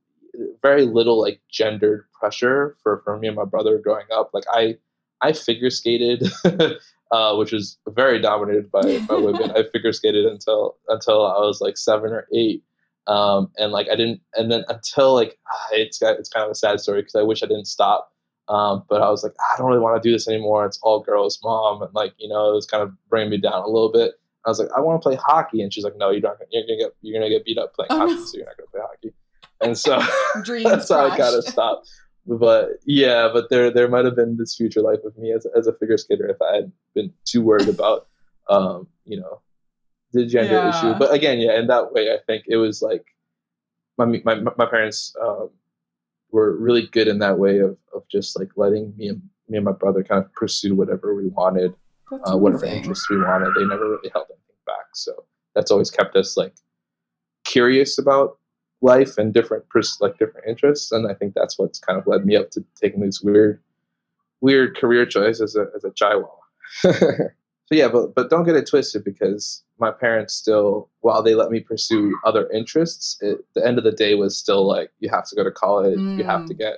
very little like gendered pressure for, for me and my brother growing up. Like I I figure skated, uh, which was very dominated by, by women. I figure skated until until I was like seven or eight. Um, and like I didn't, and then until like it's it's kind of a sad story because I wish I didn't stop. Um, but I was like, I don't really want to do this anymore. It's all girls, mom, and like you know, it was kind of bringing me down a little bit. I was like, I want to play hockey, and she's like, No, you're not. going. You're gonna get you're gonna get beat up playing oh, hockey, no. so you're not gonna play hockey. and so that's how I kind of crushed. stopped. But yeah, but there there might have been this future life of me as as a figure skater if I had been too worried about um you know the gender Yeah. issue. But again, yeah, in that way, I think it was like my my my parents um, were really good in that way of of just like letting me and me and my brother kind of pursue whatever we wanted uh, whatever interests we wanted. They never really held anything back. So that's always kept us like curious about life and different pers- like different interests. And I think that's what's kind of led me up to taking these weird, weird career choice as a as a chaiwala. so yeah, but but don't get it twisted because my parents still, while they let me pursue other interests, it, the end of the day was still like you have to go to college, you have Mm. to get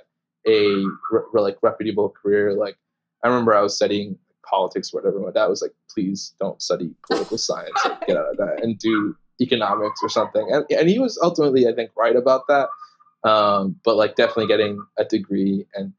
a re- like reputable career. Like I remember I was studying politics or whatever. My dad was like, please don't study political science. Like, get out of that and do economics or something. And, and he was ultimately, I think, right about that. Um, but like definitely getting a degree and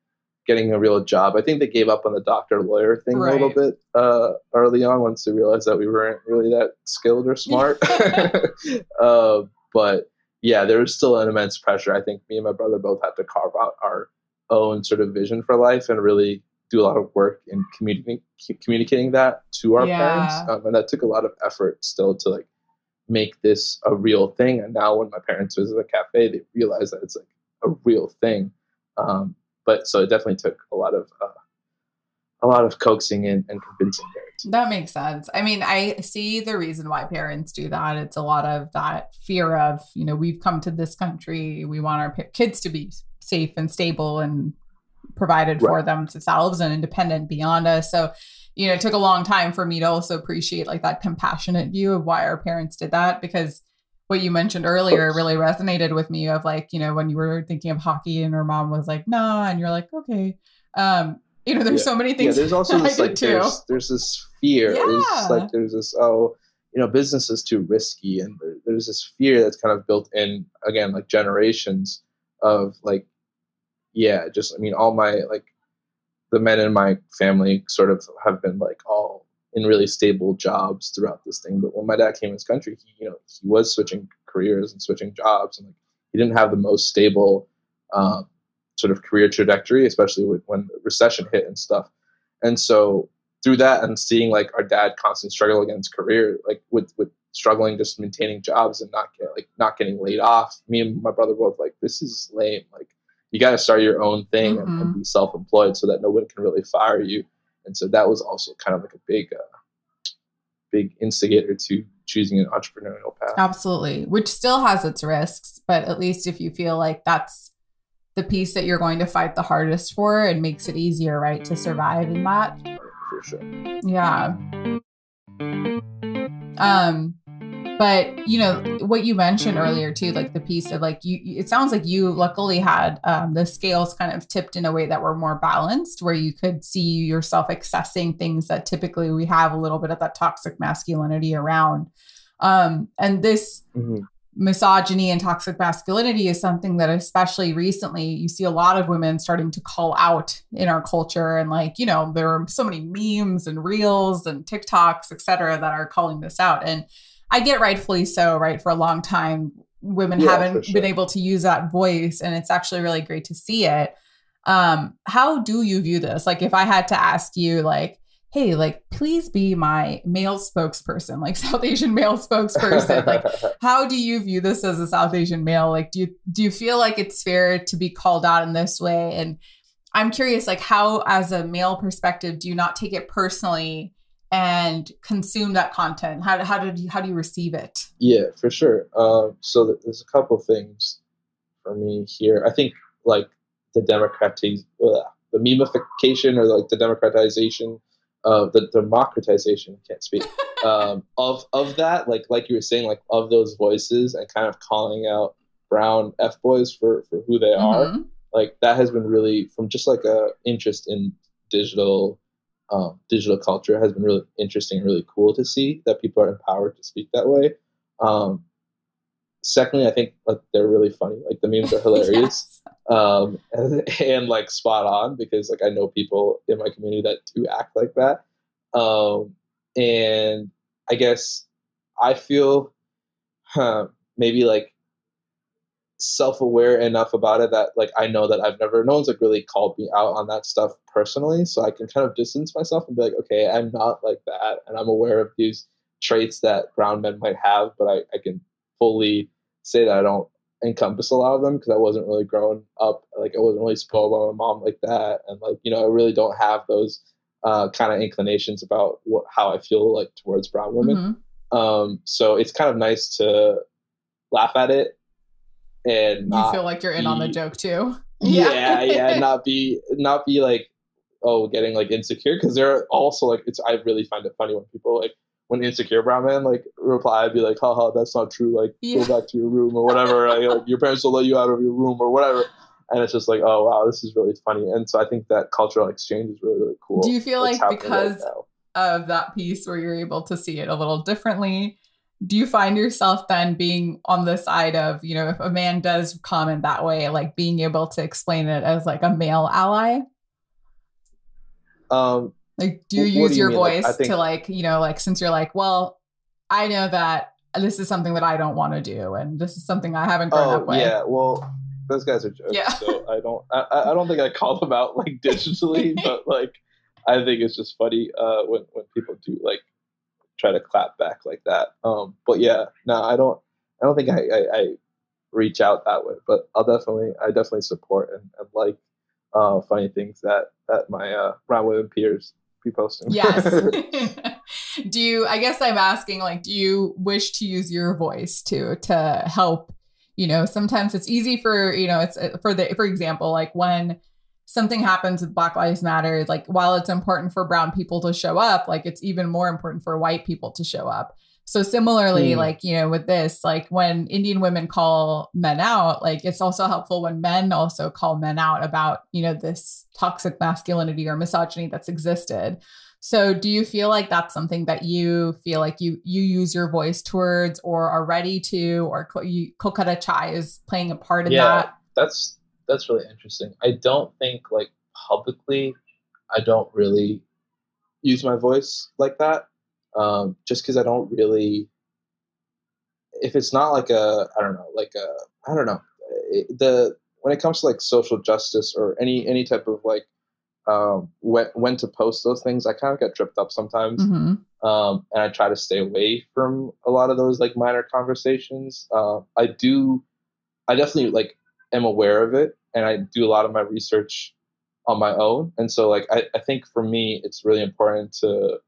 getting a real job. I think they gave up on the doctor lawyer thing a little bit uh, early on once they realized that we weren't really that skilled or smart. uh, but yeah, there was still an immense pressure. I think me and my brother both had to carve out our own sort of vision for life and really do a lot of work in communicating communicating that to our Yeah. parents, um, and that took a lot of effort still to like make this a real thing. And now when my parents visit the cafe, they realize that it's like a real thing. Um, but so it definitely took a lot of uh, a lot of coaxing and, and convincing too. That makes sense. I mean, I see the reason why parents do that. It's a lot of that fear of, you know, we've come to this country, we want our kids to be safe and stable and provided for Right. themselves and independent beyond us. So, you know, it took a long time for me to also appreciate like that compassionate view of why our parents did that because what you mentioned earlier really resonated with me of like, you know, when you were thinking of hockey and her mom was like, nah, and you're like, "Okay." Um, you know, there's Yeah. so many things. Yeah, there's also this like there's, there's this fear. There's Yeah. like there's this oh you know business is too risky and there's this fear that's kind of built in again like generations of like yeah just I mean all my like the men in my family sort of have been like all in really stable jobs throughout this thing. But when my dad came in this country, he you know he was switching careers and switching jobs, and like he didn't have the most stable um, sort of career trajectory, especially when the recession hit and stuff. And so through that, and seeing like our dad constantly struggle against career, like with with struggling just maintaining jobs and not get like not getting laid off. Me and my brother both like this is lame. Like you got to start your own thing and, and be self-employed so that no one can really fire you. And so that was also kind of like a big, uh, big instigator to choosing an entrepreneurial path. Absolutely. Which still has its risks, but at least if you feel like that's the piece that you're going to fight the hardest for, it makes it easier, right, to survive in that. For sure. Yeah. Um but you know what you mentioned earlier too like the piece of like you it sounds like you luckily had um, the scales kind of tipped in a way that were more balanced where you could see yourself accessing things that typically we have a little bit of that toxic masculinity around um and this Mhm. misogyny and toxic masculinity is something that especially recently you see a lot of women starting to call out in our culture and like you know there are so many memes and reels and tiktoks et cetera that are calling this out and i get rightfully so right for a long time women Yeah, haven't sure. been able to use that voice and it's actually really great to see it. Um how do you view this? Like if i had to ask you like hey like please be my male spokesperson like south asian male spokesperson like how do you view this as a south asian male? Like do you do you feel like it's fair to be called out in this way? And i'm curious like how as a male perspective do you not take it personally and consume that content how, how did you how do you receive it Yeah, for sure. Um, so there's a couple things for me here. I think like the democratiz- uh, the memification or like the democratization of the democratization can't speak um, of of that like like you were saying like of those voices and kind of calling out brown f boys for for who they are Mhm. like that has been really from just like a interest in digital um, digital culture has been really interesting and really cool to see that people are empowered to speak that way um, secondly i think like they're really funny like the memes are hilarious Yes. um, and, and like spot on because like I know people in my community that do act like that. Um, and I guess I feel huh, maybe like self-aware enough about it that like I know that I've never no one's like really called me out on that stuff personally, so I can kind of distance myself and be like, okay, I'm not like that, and I'm aware of these traits that brown men might have, but I, I can fully say that I don't encompass a lot of them because I wasn't really growing up like I wasn't really spoiled by my mom like that, and like you know I really don't have those uh, kind of inclinations about what how I feel like towards brown women. Mhm. Um, so it's kind of nice to laugh at it and You feel like you're in on the joke too. yeah, yeah, not be not be like oh getting like insecure because they're also like it's I really find it funny when people like when insecure brown men like reply I'd be like haha that's not true like Yeah. go back to your room or whatever like, like, your parents will let you out of your room or whatever and it's just like oh wow this is really funny and so I think that cultural exchange is really really cool. Do you feel like happening right because of that piece where you're able to see it a little differently, do you find yourself then being on the side of, you know, if a man does comment that way, like being able to explain it as like a male ally? um Like, do you use do you your mean? Voice I think- to like, you know, like since you're like, well, I know that this is something that I don't want to do, and this is something I haven't grown Oh up with. yeah, well, those guys are jokes. Yeah. So I don't, I, I I don't think I call them out like digitally, but like, I think it's just funny uh, when when people do like try to clap back like that. Um, but yeah, no, I don't, I don't think I, I, I reach out that way, but I'll definitely, I definitely support and, and like uh, funny things that that my uh, round women peers be posting. Yes. do you I guess I'm asking like do you wish to use your voice to to help, you know, sometimes it's easy for, you know, it's uh, for the for example, like when something happens with Black Lives Matter, like while it's important for brown people to show up, like it's even more important for white people to show up. So similarly, Hmm. like, you know, with this, like when Indian women call men out, like it's also helpful when men also call men out about, you know, this toxic masculinity or misogyny that's existed. So do you feel like that's something that you feel like you you use your voice towards or are ready to or you, Kolkata Chai is playing a part in Yeah. that? that's that's really interesting. I don't think like publicly, I don't really use my voice like that. Um, just because I don't really. If it's not like a, I don't know, like a, I don't know, it, the when it comes to like social justice or any any type of like, um, when when to post those things, I kind of get tripped up sometimes hmm um, and I try to stay away from a lot of those like minor conversations. Uh, I do, I definitely like am aware of it, and I do a lot of my research on my own. And so, like, I, I think for me, it's really important to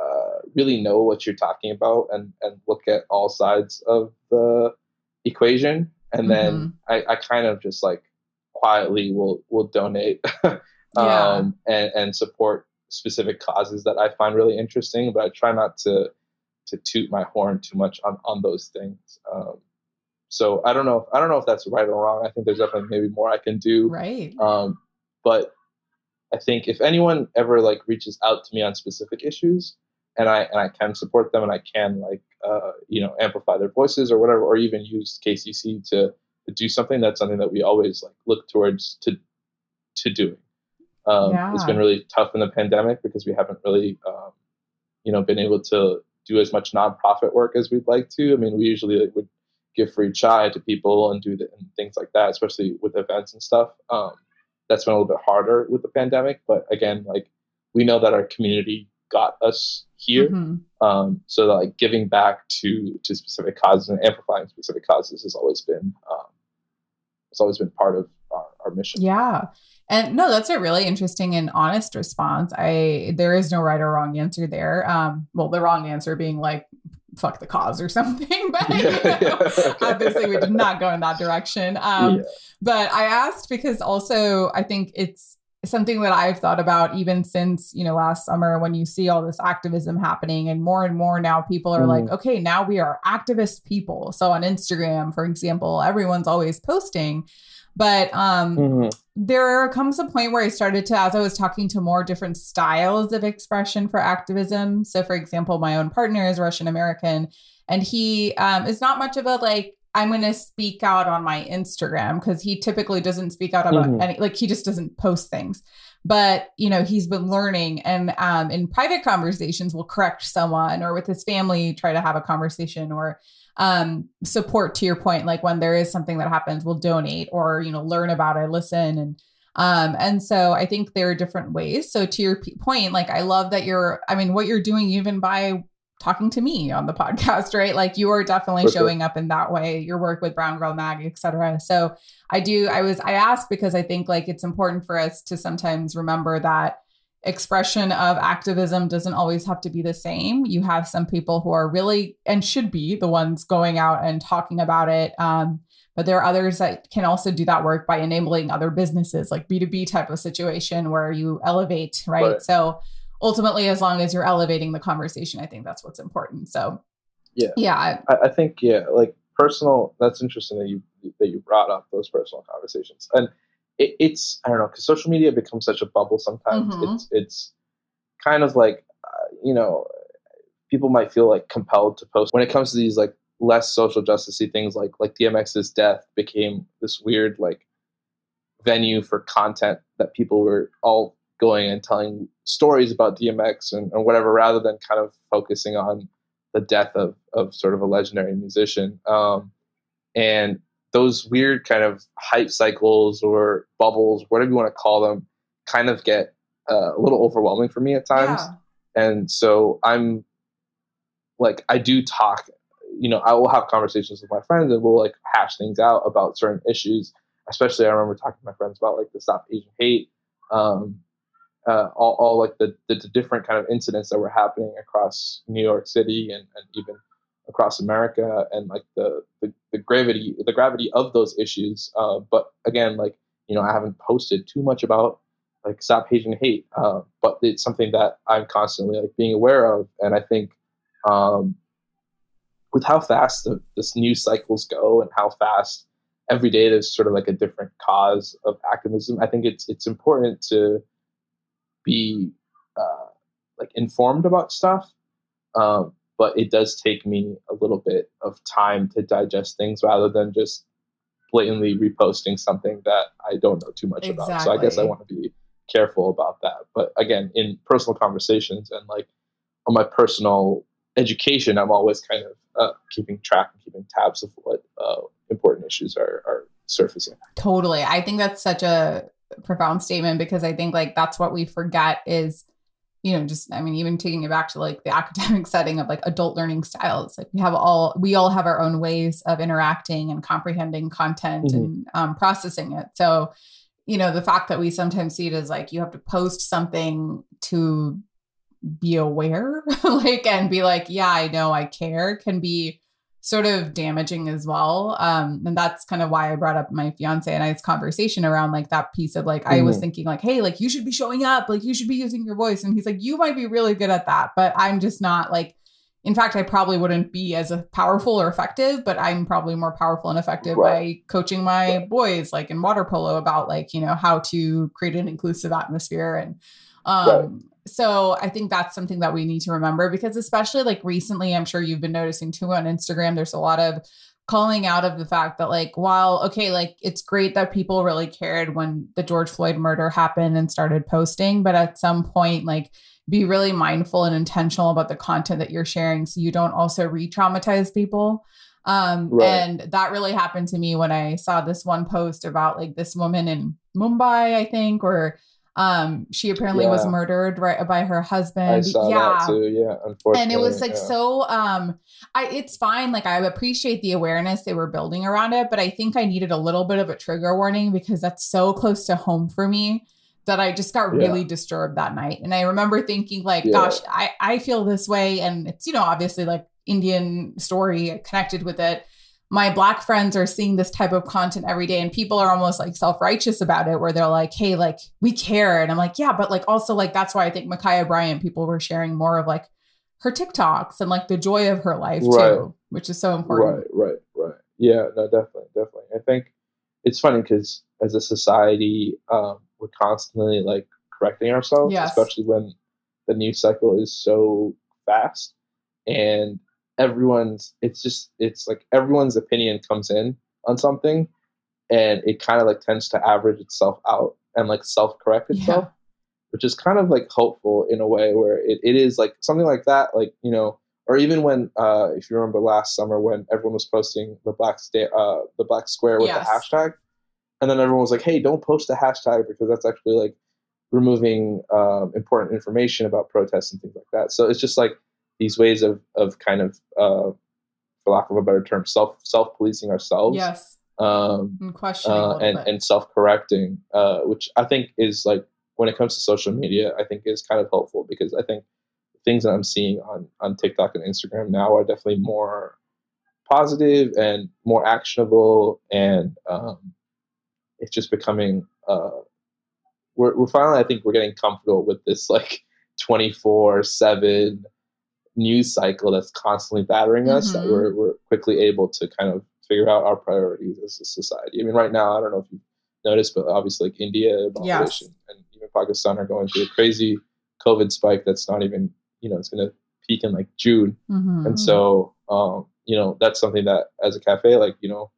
uh, really know what you're talking about and and look at all sides of the equation, and then I, I kind of just like quietly will will donate um, Yeah. and and support specific causes that I find really interesting, but I try not to to toot my horn too much on on those things. Um, so I don't know. If, I don't know if that's right or wrong. I think there's definitely maybe more I can do. Right. Um, but I think if anyone ever like reaches out to me on specific issues, and I and I can support them, and I can like uh, you know amplify their voices or whatever, or even use KCC to to do something, that's something that we always like look towards to to doing. Um, It's Yeah. been really tough in the pandemic because we haven't really um, you know been able to do as much nonprofit work as we'd like to. I mean, we usually like, would give free chai to people and do the, and things like that, especially with events and stuff. Um, that's been a little bit harder with the pandemic, but again, like we know that our community got us here. Mhm. Um, so that, like giving back to to specific causes and amplifying specific causes has always been um, it's always been part of our, our mission. Yeah. And no, that's a really interesting and honest response. I there is no right or wrong answer there. Um, well, the wrong answer being like fuck the cause or something, but you know, Yeah. obviously we did not go in that direction. Um, Yeah. but I asked because also I think it's something that I've thought about even since, you know, last summer when you see all this activism happening and more and more now people are Mhm. like, okay, now we are activist people. So on Instagram, for example, everyone's always posting. But um Mhm. There comes a point where I started to, as I was talking to more different styles of expression for activism. So, for example, my own partner is Russian American, and he um, is not much of a like, I'm going to speak out on my Instagram because he typically doesn't speak out about Mhm. any, like, he just doesn't post things. But, you know, he's been learning and um, in private conversations will correct someone or with his family, try to have a conversation or um, support to your point. Like when there is something that happens, we'll donate or, you know, learn about it, listen. And, um, and so I think there are different ways. So to your p- point, like I love that you're, I mean, what you're doing even by talking to me on the podcast, right? Like you are definitely For showing sure. up in that way, your work with Brown Girl Mag, etc. So I do, I was, I asked because I think like it's important for us to sometimes remember that expression of activism doesn't always have to be the same. You have some people who are really and should be the ones going out and talking about it. Um, but there are others that can also do that work by enabling other businesses, like B2B type of situation where you elevate, right? right. So ultimately, as long as you're elevating the conversation, I think that's what's important. So, yeah, yeah, I, I think yeah, like personal. That's interesting that you that you brought up those personal conversations and it, it's I don't know because social media becomes such a bubble sometimes. Mm-hmm. It's it's kind of like uh, you know people might feel like compelled to post when it comes to these like less social justicey things like like DMX's death became this weird like venue for content that people were all going and telling stories about DMX and, and whatever rather than kind of focusing on the death of of sort of a legendary musician. Um, and those weird kind of hype cycles or bubbles, whatever you want to call them, kind of get uh, a little overwhelming for me at times. Yeah. And so I'm like, I do talk, you know, I will have conversations with my friends and we'll like hash things out about certain issues. Especially, I remember talking to my friends about like the Stop Asian Hate, um, uh, all, all like the, the, the different kind of incidents that were happening across New York City and, and even across America and like the, the, the gravity the gravity of those issues. Uh, but again, like you know, I haven't posted too much about like stop Asian hate, uh, but it's something that I'm constantly like being aware of, and I think um, with how fast the, this news cycles go and how fast every day there's sort of like a different cause of activism. I think it's it's important to be uh, like informed about stuff, um, but it does take me a little bit of time to digest things rather than just blatantly reposting something that I don't know too much exactly. about. So I guess I want to be careful about that. But again, in personal conversations and like on my personal education, I'm always kind of uh, keeping track and keeping tabs of what uh, important issues are, are surfacing. Totally. I think that's such a profound statement because I think like that's what we forget is you know just i mean even taking it back to like the academic setting of like adult learning styles like we have all we all have our own ways of interacting and comprehending content mm-hmm. and um, processing it so you know the fact that we sometimes see it as like you have to post something to be aware like and be like yeah i know i care can be sort of damaging as well. Um, and that's kind of why I brought up my fiance and I's conversation around like that piece of like, mm-hmm. I was mm-hmm. thinking like, hey, like you should be showing up, like you should be using your voice. And he's like, you might be really good at that, but I'm just not like, in fact, I probably wouldn't be as powerful or effective, but I'm probably more powerful and effective right. by coaching my boys like in water polo about like, you know, how to create an inclusive atmosphere and um right so I think that's something that we need to remember because especially like recently, I'm sure you've been noticing too on Instagram, there's a lot of calling out of the fact that like while okay like it's great that people really cared when the George Floyd murder happened and started posting but at some point like be really mindful and intentional about the content that you're sharing so you don't also re-traumatize people um right. and that really happened to me when I saw this one post about like this woman in Mumbai I think or um, she apparently yeah. was murdered right by her husband. Yeah. that too. Yeah, unfortunately. And it was like yeah. so. Um, I it's fine. Like I appreciate the awareness they were building around it, but I think I needed a little bit of a trigger warning because that's so close to home for me that I just got really disturbed that night. And I remember thinking like, gosh, I I feel this way, and it's you know obviously like Indian story connected with it my black friends are seeing this type of content every day and people are almost like self-righteous about it where they're like hey like we care. And i'm like yeah but like also like that's why i think Ma'Khia Bryant people were sharing more of like her tiktoks and like the joy of her life right. too which is so important. Right right right. Yeah no definitely definitely. I think it's funny because as a society um, we're constantly like correcting ourselves yes. especially when the news cycle is so fast. And everyone's it's just it's like everyone's opinion comes in on something and it kind of like tends to average itself out and like self-correct itself yeah. which is kind of like hopeful in a way where it, it is like something like that like you know or even when uh, if you remember last summer when everyone was posting the black sta- uh, the black square with Yes. the hashtag, and then everyone was like, "Hey, don't post the hashtag because that's actually like removing um, important information about protests and things like that." So it's just like these ways of of kind of, uh, for lack of a better term, self self policing ourselves. Yes. Um, And questioning uh, and, bit. and self-correcting, uh, which I think is like when it comes to social media, I think is kind of helpful because I think things that I'm seeing on on TikTok and Instagram now are definitely more positive and more actionable, and um, it's just becoming. Uh, we're we're finally, I think, we're getting comfortable with this like twenty four seven news cycle that's constantly battering us. That Mhm. we're we're quickly able to kind of figure out our priorities as a society. I mean, right now, I don't know if you've noticed, but obviously, like India, Yes. and even Pakistan are going through a crazy COVID spike that's not even, you know, it's going to peak in like June. Mhm. And so, um, you know, that's something that as a cafe, like, you know,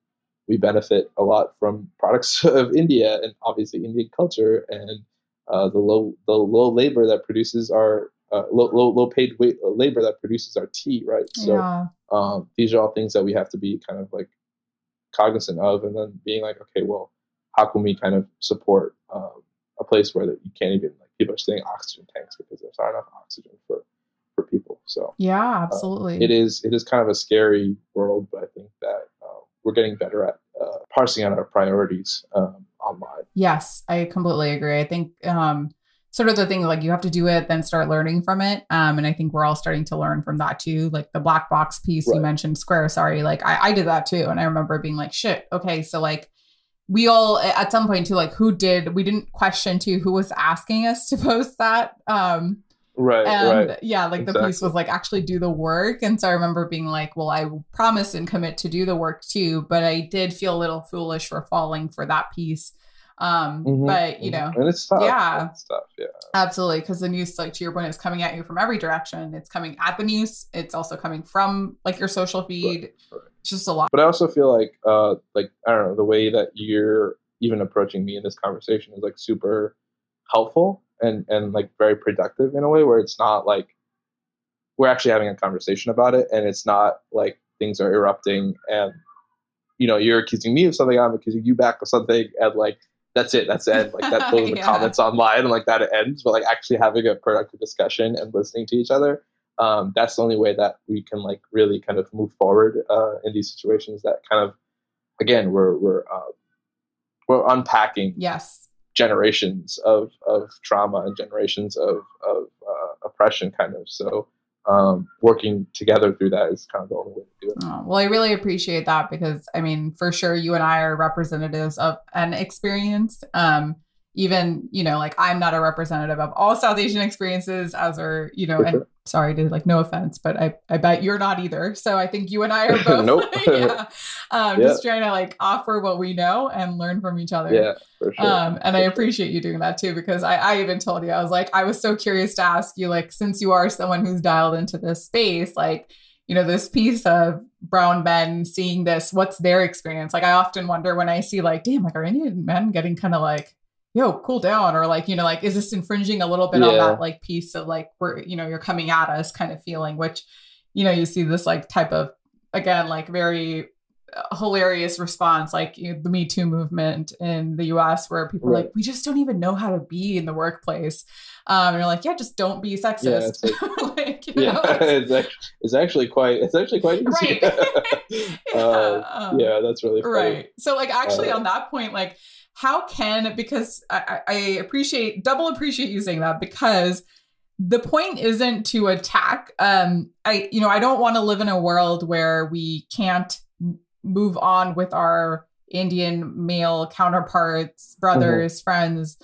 we benefit a lot from products of India and obviously Indian culture and uh, the low the low labor that produces our uh, low, low low paid wa- labor that produces our tea, right? So yeah. um, these are all things that we have to be kind of like cognizant of, and then being like, okay, well, how can we kind of support um, a place where that you can't even like people are staying oxygen tanks because there's not enough oxygen for for people. So Yeah, absolutely. it is it is kind of a scary world, but I think that uh, we're getting better at uh, parsing out our priorities um, online. Yes, I completely agree. I think um sort of the thing like you have to do it then start learning from it. Um and I think we're all starting to learn from that too. Like the black box piece you mentioned Square, sorry. Like I, I did that too. And I remember being like, shit, okay, so like we all at some point too, like who did we didn't question too who was asking us to post that. Um Right, and right. yeah like the piece was like actually do the work and so i remember being like well i promise and commit to do the work too but i did feel a little foolish for falling for that piece um Mhm, but you mhm. know and it's tough. yeah. it's tough. Yeah, absolutely because the news like to your point is coming at you from every direction it's coming at the news it's also coming from like your social feed right. it's just a lot but I also feel like uh like I don't know the way that you're even approaching me in this conversation is like super helpful and and like very productive in a way where it's not like we're actually having a conversation about it and it's not like things are erupting and you know you're accusing me of something I'm accusing you back of something and like that's it that's the end. Like that those are the Yeah. comments online and like that ends but like actually having a productive discussion and listening to each other um, that's the only way that we can like really kind of move forward uh, in these situations that kind of again we're we're uh, we're unpacking yes. generations of of trauma and generations of of uh, oppression kind of. So um, working together through that is kind of the only way to do it Oh, well, I really appreciate that because I mean, for sure, you and I are representatives of an experience. Um, even you know, like I'm not a representative of all South Asian experiences, as are you know, For and sure. Sorry to like no offense, but I I bet you're not either. So I think you and I are both, Nope. yeah, um, Yeah. just trying to like offer what we know and learn from each other. yeah for sure Um, and I For sure. appreciate you doing that too, because I, I even told you, I was like, I was so curious to ask you, like, since you are someone who's dialed into this space, like, you know, this piece of brown men seeing this, what's their experience? Like, I often wonder when I see, like, damn, like, are Indian men getting kind of like, yo, cool down? Or like, you know, like, is this infringing a little bit on that, like, piece of like, where, you know, you're coming at us kind of feeling, which, you know, you see this like type of, again, like very uh, hilarious response like you know, the me too movement in the us where people are Right. like we just don't even know how to be in the workplace um and you're like yeah just don't be sexist it's like, you yeah know, it's- it's, actually, it's actually quite it's actually quite easy Right. Yeah, um, yeah that's really funny. right so like actually Uh, on that point like how can because I, I appreciate double appreciate you saying that because the point isn't to attack. Um i you know i don't want to live in a world where we can't move on with our indian male counterparts brothers friends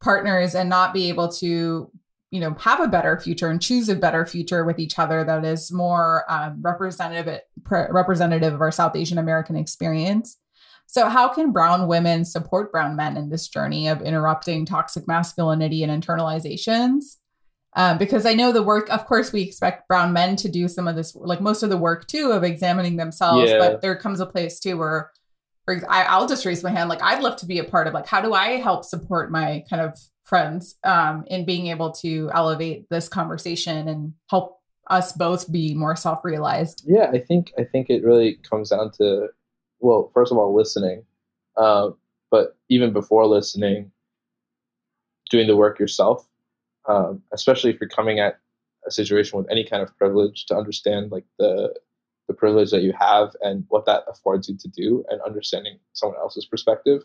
partners and not be able to you know have a better future and choose a better future with each other that is more um, representative pre- representative of our south asian american experience so how can brown women support brown men in this journey of interrupting toxic masculinity and internalizations um, because I know the work, of course, we expect brown men to do some of this, like most of the work too, of examining themselves. Yeah. But there comes a place too where, ex- I, I'll just raise my hand. Like, I'd love to be a part of, like, how do I help support my kind of friends um, in being able to elevate this conversation and help us both be more self-realized yeah i think i think it really comes down to well first of all listening uh, but even before listening doing the work yourself um, especially if you're coming at a situation with any kind of privilege to understand like the the privilege that you have and what that affords you to do and understanding someone else's perspective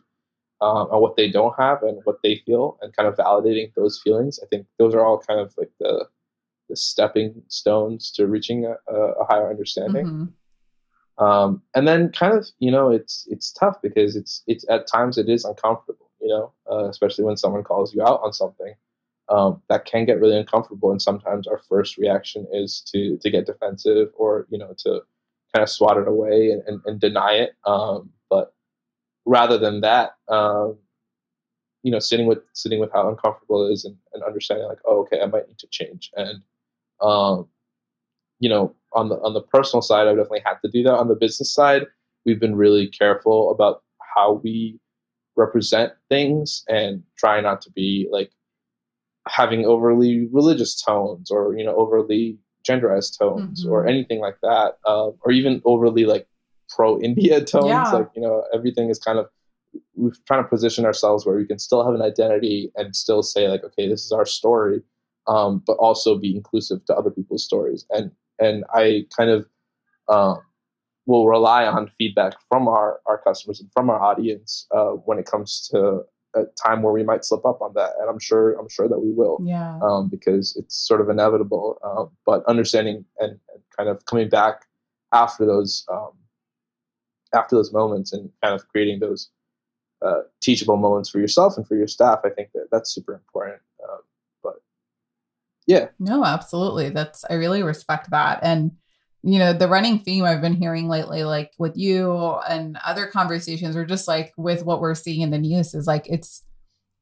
um, and what they don't have and what they feel and kind of validating those feelings i think those are all kind of like the the stepping stones to reaching a, a higher understanding mm-hmm. Um, and then kind of you know it's it's tough because it's it's at times it is uncomfortable you know uh, especially when someone calls you out on something. Um, that can get really uncomfortable and sometimes our first reaction is to to get defensive or you know to kind of swat it away and, and, and deny it. Um, but rather than that um, you know sitting with sitting with how uncomfortable it is and, and understanding like oh okay i might need to change. And um, you know on the on the personal side i've definitely had to do that on the business side we've been really careful about how we represent things and try not to be like having overly religious tones or you know overly genderized tones mm-hmm. or anything like that uh, or even overly like pro india tones yeah. like you know everything is kind of we're trying to position ourselves where we can still have an identity and still say like okay this is our story um, but also be inclusive to other people's stories and and i kind of um, will rely on feedback from our our customers and from our audience uh, when it comes to a time where we might slip up on that, and I'm sure I'm sure that we will. Yeah. Um, because it's sort of inevitable. Um, but understanding and, and, kind of coming back after those um, after those moments and kind of creating those uh, teachable moments for yourself and for your staff, I think that that's super important. Yeah. No, absolutely. That's I really respect that and you know the running theme i've been hearing lately like with you and other conversations or just like with what we're seeing in the news is like it's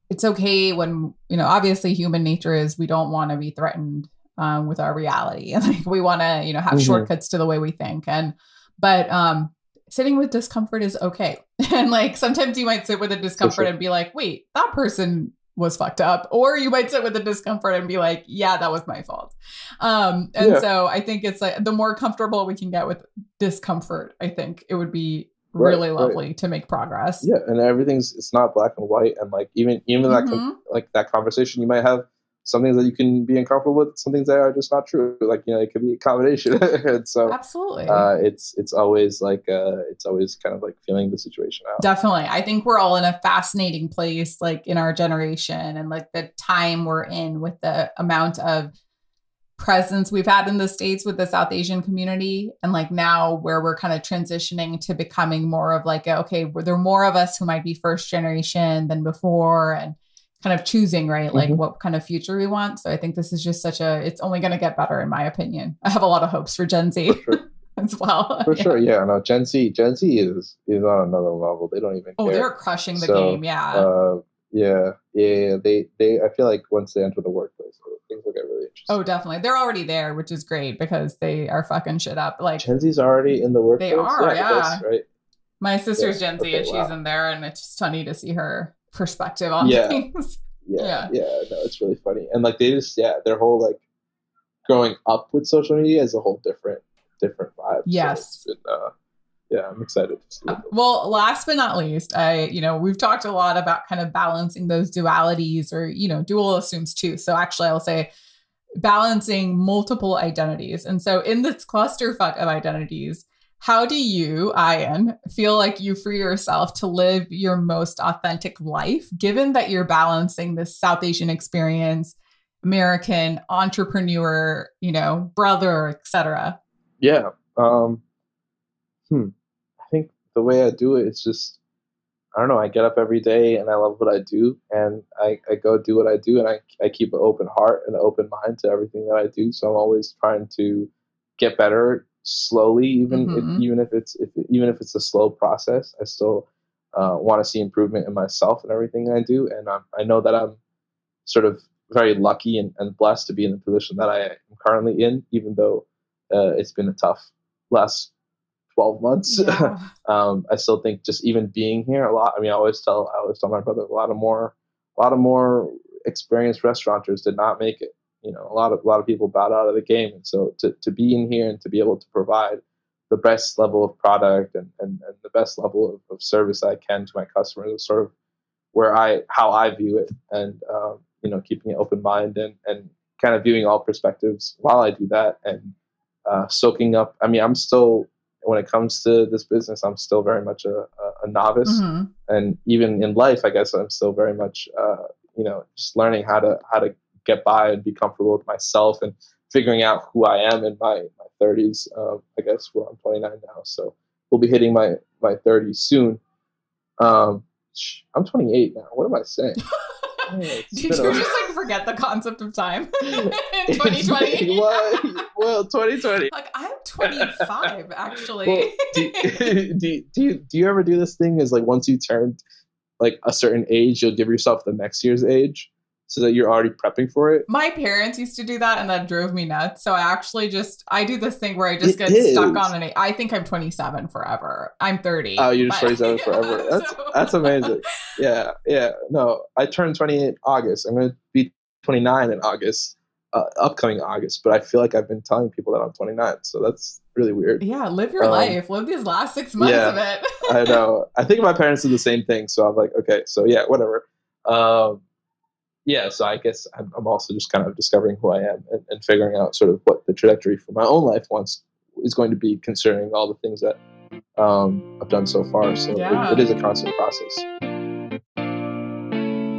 it's okay when you know obviously human nature is we don't want to be threatened um, with our reality and like we want to you know have mm-hmm. shortcuts to the way we think and but um sitting with discomfort is okay and like sometimes you might sit with a discomfort sure. and be like wait that person was fucked up or you might sit with the discomfort and be like yeah that was my fault um and yeah. so i think it's like the more comfortable we can get with discomfort i think it would be really lovely right. to make progress yeah and everything's it's not black and white and like even even mm-hmm. that like that conversation you might have some things that you can be uncomfortable with, some things that are just not true. Like you know, it could be a combination. and so absolutely, uh, it's it's always like uh, it's always kind of like feeling the situation out. Definitely, I think we're all in a fascinating place, like in our generation, and like the time we're in with the amount of presence we've had in the states with the South Asian community, and like now where we're kind of transitioning to becoming more of like okay, there are more of us who might be first generation than before, and kind of choosing, right? Like mm-hmm. what kind of future we want. So I think this is just such a, it's only going to get better in my opinion. I have a lot of hopes for Gen Z. For as well. For yeah. sure, yeah. No, Gen Z, Gen Z is is on another level. They don't even. Oh, care. they're crushing the so, game. Yeah. Uh, yeah, yeah. They, they. I feel like once they enter the workplace, things will get really interesting. Oh, definitely. They're already there, which is great because they are fucking shit up. Like Gen Z's already in the workplace. They are, yeah. yeah. right. My sister's yeah. Gen Z, okay, and wow. she's in there, and it's just funny to see her perspective on yeah. things yeah, yeah, yeah. No, it's really funny, and like they just yeah, their whole like growing up with social media is a whole different different vibe. Yes. So been, uh, yeah, I'm excited to see. Uh, well, last but not least, I you know we've talked a lot about kind of balancing those dualities, or you know, dual assumes too. So actually, I'll say balancing multiple identities, and so in this clusterfuck of identities how do you, Ian, feel like you free yourself to live your most authentic life, given that you're balancing this South Asian experience, American entrepreneur, you know, brother, etc. Yeah. Um, hmm. I think the way I do it, it's just I don't know. I get up every day and I love what I do, and I, I go do what I do, and I, I keep an open heart and an open mind to everything that I do. So I'm always trying to get better slowly, even mm-hmm. if, even if it's if, even if it's a slow process. I still uh, want to see improvement in myself and everything I do, and I'm, I know that I'm sort of very lucky and, and blessed to be in the position that I am currently in, even though uh, it's been a tough last 12 months. Yeah. um, I still think just even being here a lot. I mean, I always tell, I always tell my brother a lot of more, a lot of more experienced restaurateurs did not make it. You know, a lot of a lot of people bowed out of the game, and so to to be in here and to be able to provide the best level of product and, and, and the best level of, of service I can to my customers is sort of where I how I view it, and um, you know, keeping an open mind and and kind of viewing all perspectives while I do that and uh, soaking up. I mean, I'm still when it comes to this business, I'm still very much a, a, a novice, Mhm. and even in life, I guess I'm still very much uh, you know just learning how to how to get by and be comfortable with myself and figuring out who I am in my my 30s. Um, I guess well, I'm 29 now, so we'll be hitting my my 30s soon. Um, I'm 28 now. What am I saying? Did you a- just like forget the concept of time in 2020? what? Well, 2020. Like I'm 25 actually. Well, do, do you do you ever do this thing? Is like once you turn like a certain age, you'll give yourself the next year's age, so that you're already prepping for it. My parents used to do that and that drove me nuts. So I actually just I do this thing where I just It get stuck on an. I think I'm 27 forever. I'm 30. Oh, you're just but- 27 forever. That's so- that's amazing. Yeah, yeah. No, I turned 28 August. I'm gonna be 29 in August, uh, upcoming August. But I feel like I've been telling people that I'm 29, so that's really weird. Yeah, live your Um, life. Live these last six months yeah. of it. I know. I think my parents did the same thing, so I'm like, okay, so yeah, whatever. Um, yeah, so I guess I'm, I'm also just kind of discovering who I am and, and figuring out sort of what the trajectory for my own life wants is going to be, considering all the things that um, I've done so far. So it- it is a constant process.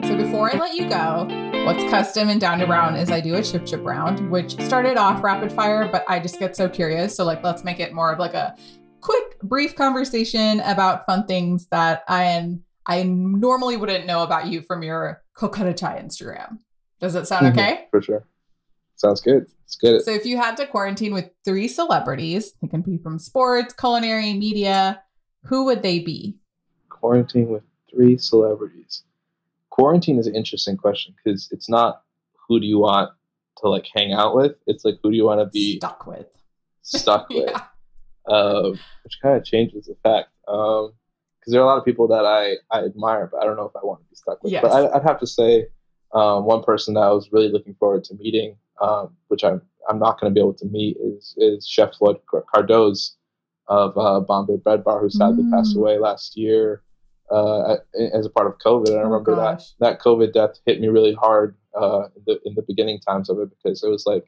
So before I let you go, what's custom and down to brown is I do a chip chip round, which started off rapid fire, but I just get so curious. So like let's make it more of like a quick, brief conversation about fun things that I I normally wouldn't know about you from your Kolkata Chai Instagram. Does it sound Mhm. okay? For sure. Sounds good. It's good. So if you had to quarantine with three celebrities, it can be from sports, culinary, media, who would they be? Quarantine with three celebrities. Quarantine is an interesting question because it's not who do you want to like hang out with. It's like who do you want to be Stuck with. stuck with. Yeah. um, which kind of changes the fact. Because there are a lot of people that I, I admire, but I don't know if I want to be stuck with. Yes. But I, I'd have to say um, one person that I was really looking forward to meeting, um, which I'm I'm not going to be able to meet, is is Chef Floyd Car- Cardoz of uh, Bombay Bread Bar, who sadly Mm. passed away last year uh, as a part of COVID. And I Oh, remember that that COVID death hit me really hard uh, in the in the beginning times of it because it was like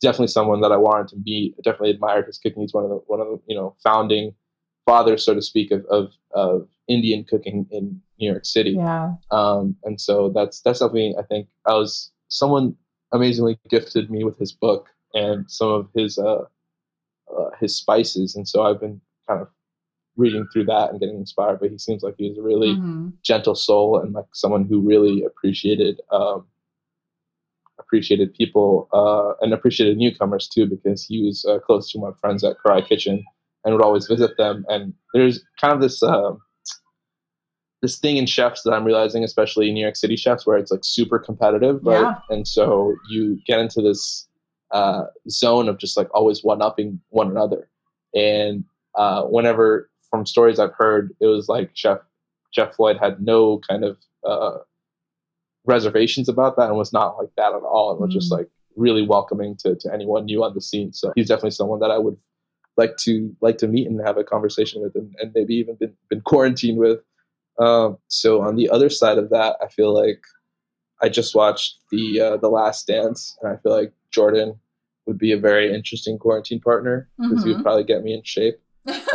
definitely someone that I wanted to meet. I definitely admired his cooking. He's one of the one of the you know founding fathers, so to speak, of of, of Indian cooking in New York City. Yeah. Um, and so that's that's something I think I was someone amazingly gifted me with his book and some of his uh, uh, his spices, and so I've been kind of reading through that and getting inspired. But he seems like he was a really Mhm. gentle soul and like someone who really appreciated um, appreciated people uh, and appreciated newcomers too because he was uh, close to my friends at Karai Kitchen and would always visit them. And there's kind of this um this thing in chefs that I'm realizing, especially New York City chefs, where it's like super competitive, right? Yeah. And so you get into this uh, zone of just like always one upping one another. And uh, whenever from stories I've heard, it was like Chef Jeff Floyd had no kind of uh, reservations about that and was not like that at all and was just Mm. like really welcoming to, to anyone new on the scene. So he's definitely someone that I would like to like to meet and have a conversation with and, and maybe even been, been quarantined with. Um, so on the other side of that, I feel like I just watched the uh, the Last Dance and I feel like Jordan would be a very interesting quarantine partner because he Mhm. would probably get me in shape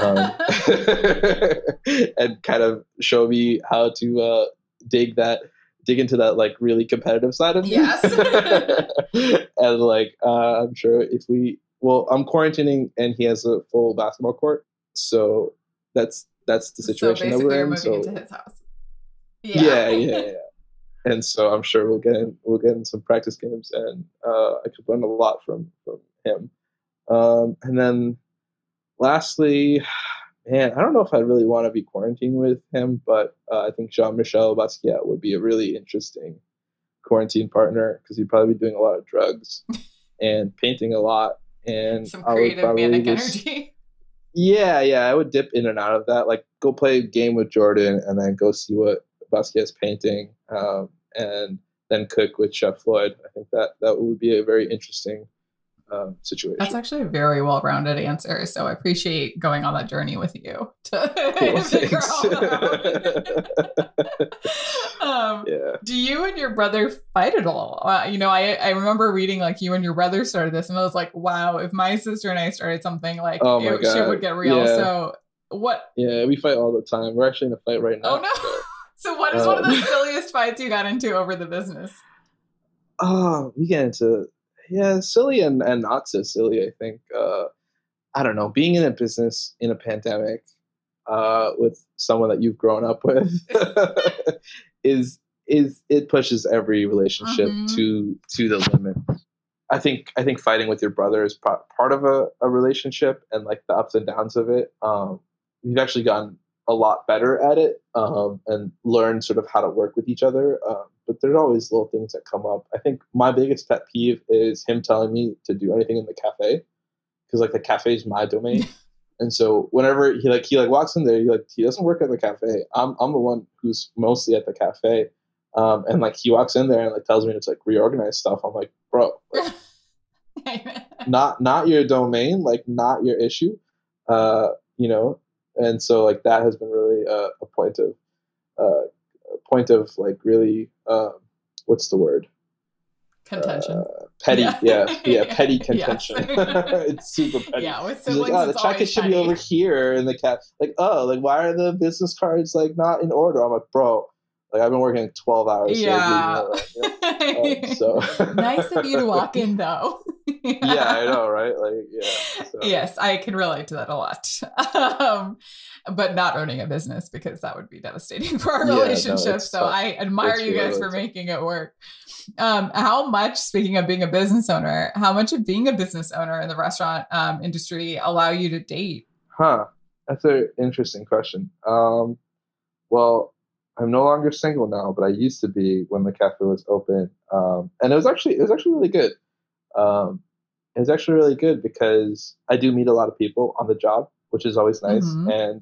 um, and kind of show me how to uh, dig that dig into that like really competitive side of me. Yes. and like uh, I'm sure if we well I'm quarantining and he has a full basketball court, so that's that's the situation so that we're in. moving So into his house. yeah, yeah, yeah. And so I'm sure we'll get in, we'll get in some practice games, and uh, I could learn a lot from from him. Um, and then lastly, man, I don't know if I really want to be quarantined with him, but uh, I think Jean Michel Basquiat would be a really interesting quarantine partner because he'd probably be doing a lot of drugs and painting a lot. And Some creative manic just- energy. yeah, yeah, I would dip in and out of that. Like go play a game with Jordan and then go see what Basquiat's painting. Um, and then cook with Chef Floyd. I think that that would be a very interesting um, situation. That's actually a very well-rounded answer. So I appreciate going on that journey with you to cool, figure out. um, yeah. Do you and your brother fight at all? Uh, you know, I I remember reading like you and your brother started this, and I was like, wow, if my sister and I started something like, oh it, shit would get real. Yeah. So what? Yeah, we fight all the time. We're actually in a fight right now. Oh no. So. So, what is um, one of the um, silliest fights you got into over the business? Oh, we get into yeah, silly and, and not so silly. I think uh, I don't know. Being in a business in a pandemic uh, with someone that you've grown up with is is it pushes every relationship mm-hmm. to to the limit. I think I think fighting with your brother is part part of a, a relationship and like the ups and downs of it. Um, we've actually gotten a lot better at it um, and learn sort of how to work with each other. Um, but there's always little things that come up. I think my biggest pet peeve is him telling me to do anything in the cafe because like the cafe is my domain. and so whenever he like he like walks in there, he like he doesn't work at the cafe. I'm I'm the one who's mostly at the cafe. Um, and like he walks in there and like tells me to like reorganize stuff. I'm like, bro, like, not not your domain, like not your issue. Uh, you know, and so like that has been really uh, a point of uh, a point of like really um, what's the word? Contention. Uh, petty. Yeah. Yeah, yeah petty contention. It's super petty. Yeah with siblings, like, oh the check should be over here and the cat like oh like why are the business cards like not in order? I'm like bro like I've been working 12 hours. Yeah. um, so nice of you to walk in though. yeah, I know, right? Like, yeah. So. Yes, I can relate to that a lot. Um, but not owning a business because that would be devastating for our yeah, relationship. No, so tough. I admire it's you guys really for tough. making it work. Um, how much, speaking of being a business owner, how much of being a business owner in the restaurant um, industry allow you to date? Huh. That's an interesting question. Um, well, I'm no longer single now, but I used to be when the cafe was open, um, and it was actually it was actually really good. Um, it was actually really good because I do meet a lot of people on the job, which is always nice, mm-hmm. and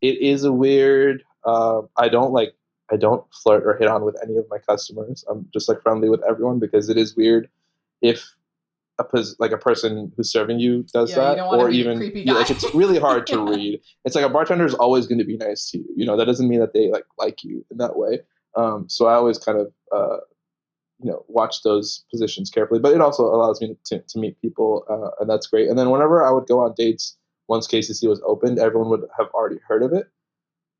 it is a weird. Uh, I don't like I don't flirt or hit on with any of my customers. I'm just like friendly with everyone because it is weird if a pos- like a person who's serving you does yeah, that, or even yeah, like it's really hard to read. It's like a bartender is always going to be nice to you. You know that doesn't mean that they like like you in that way. Um, so I always kind of uh, you know watch those positions carefully, but it also allows me to, to meet people, uh, and that's great. And then whenever I would go on dates, once KCC was opened, everyone would have already heard of it.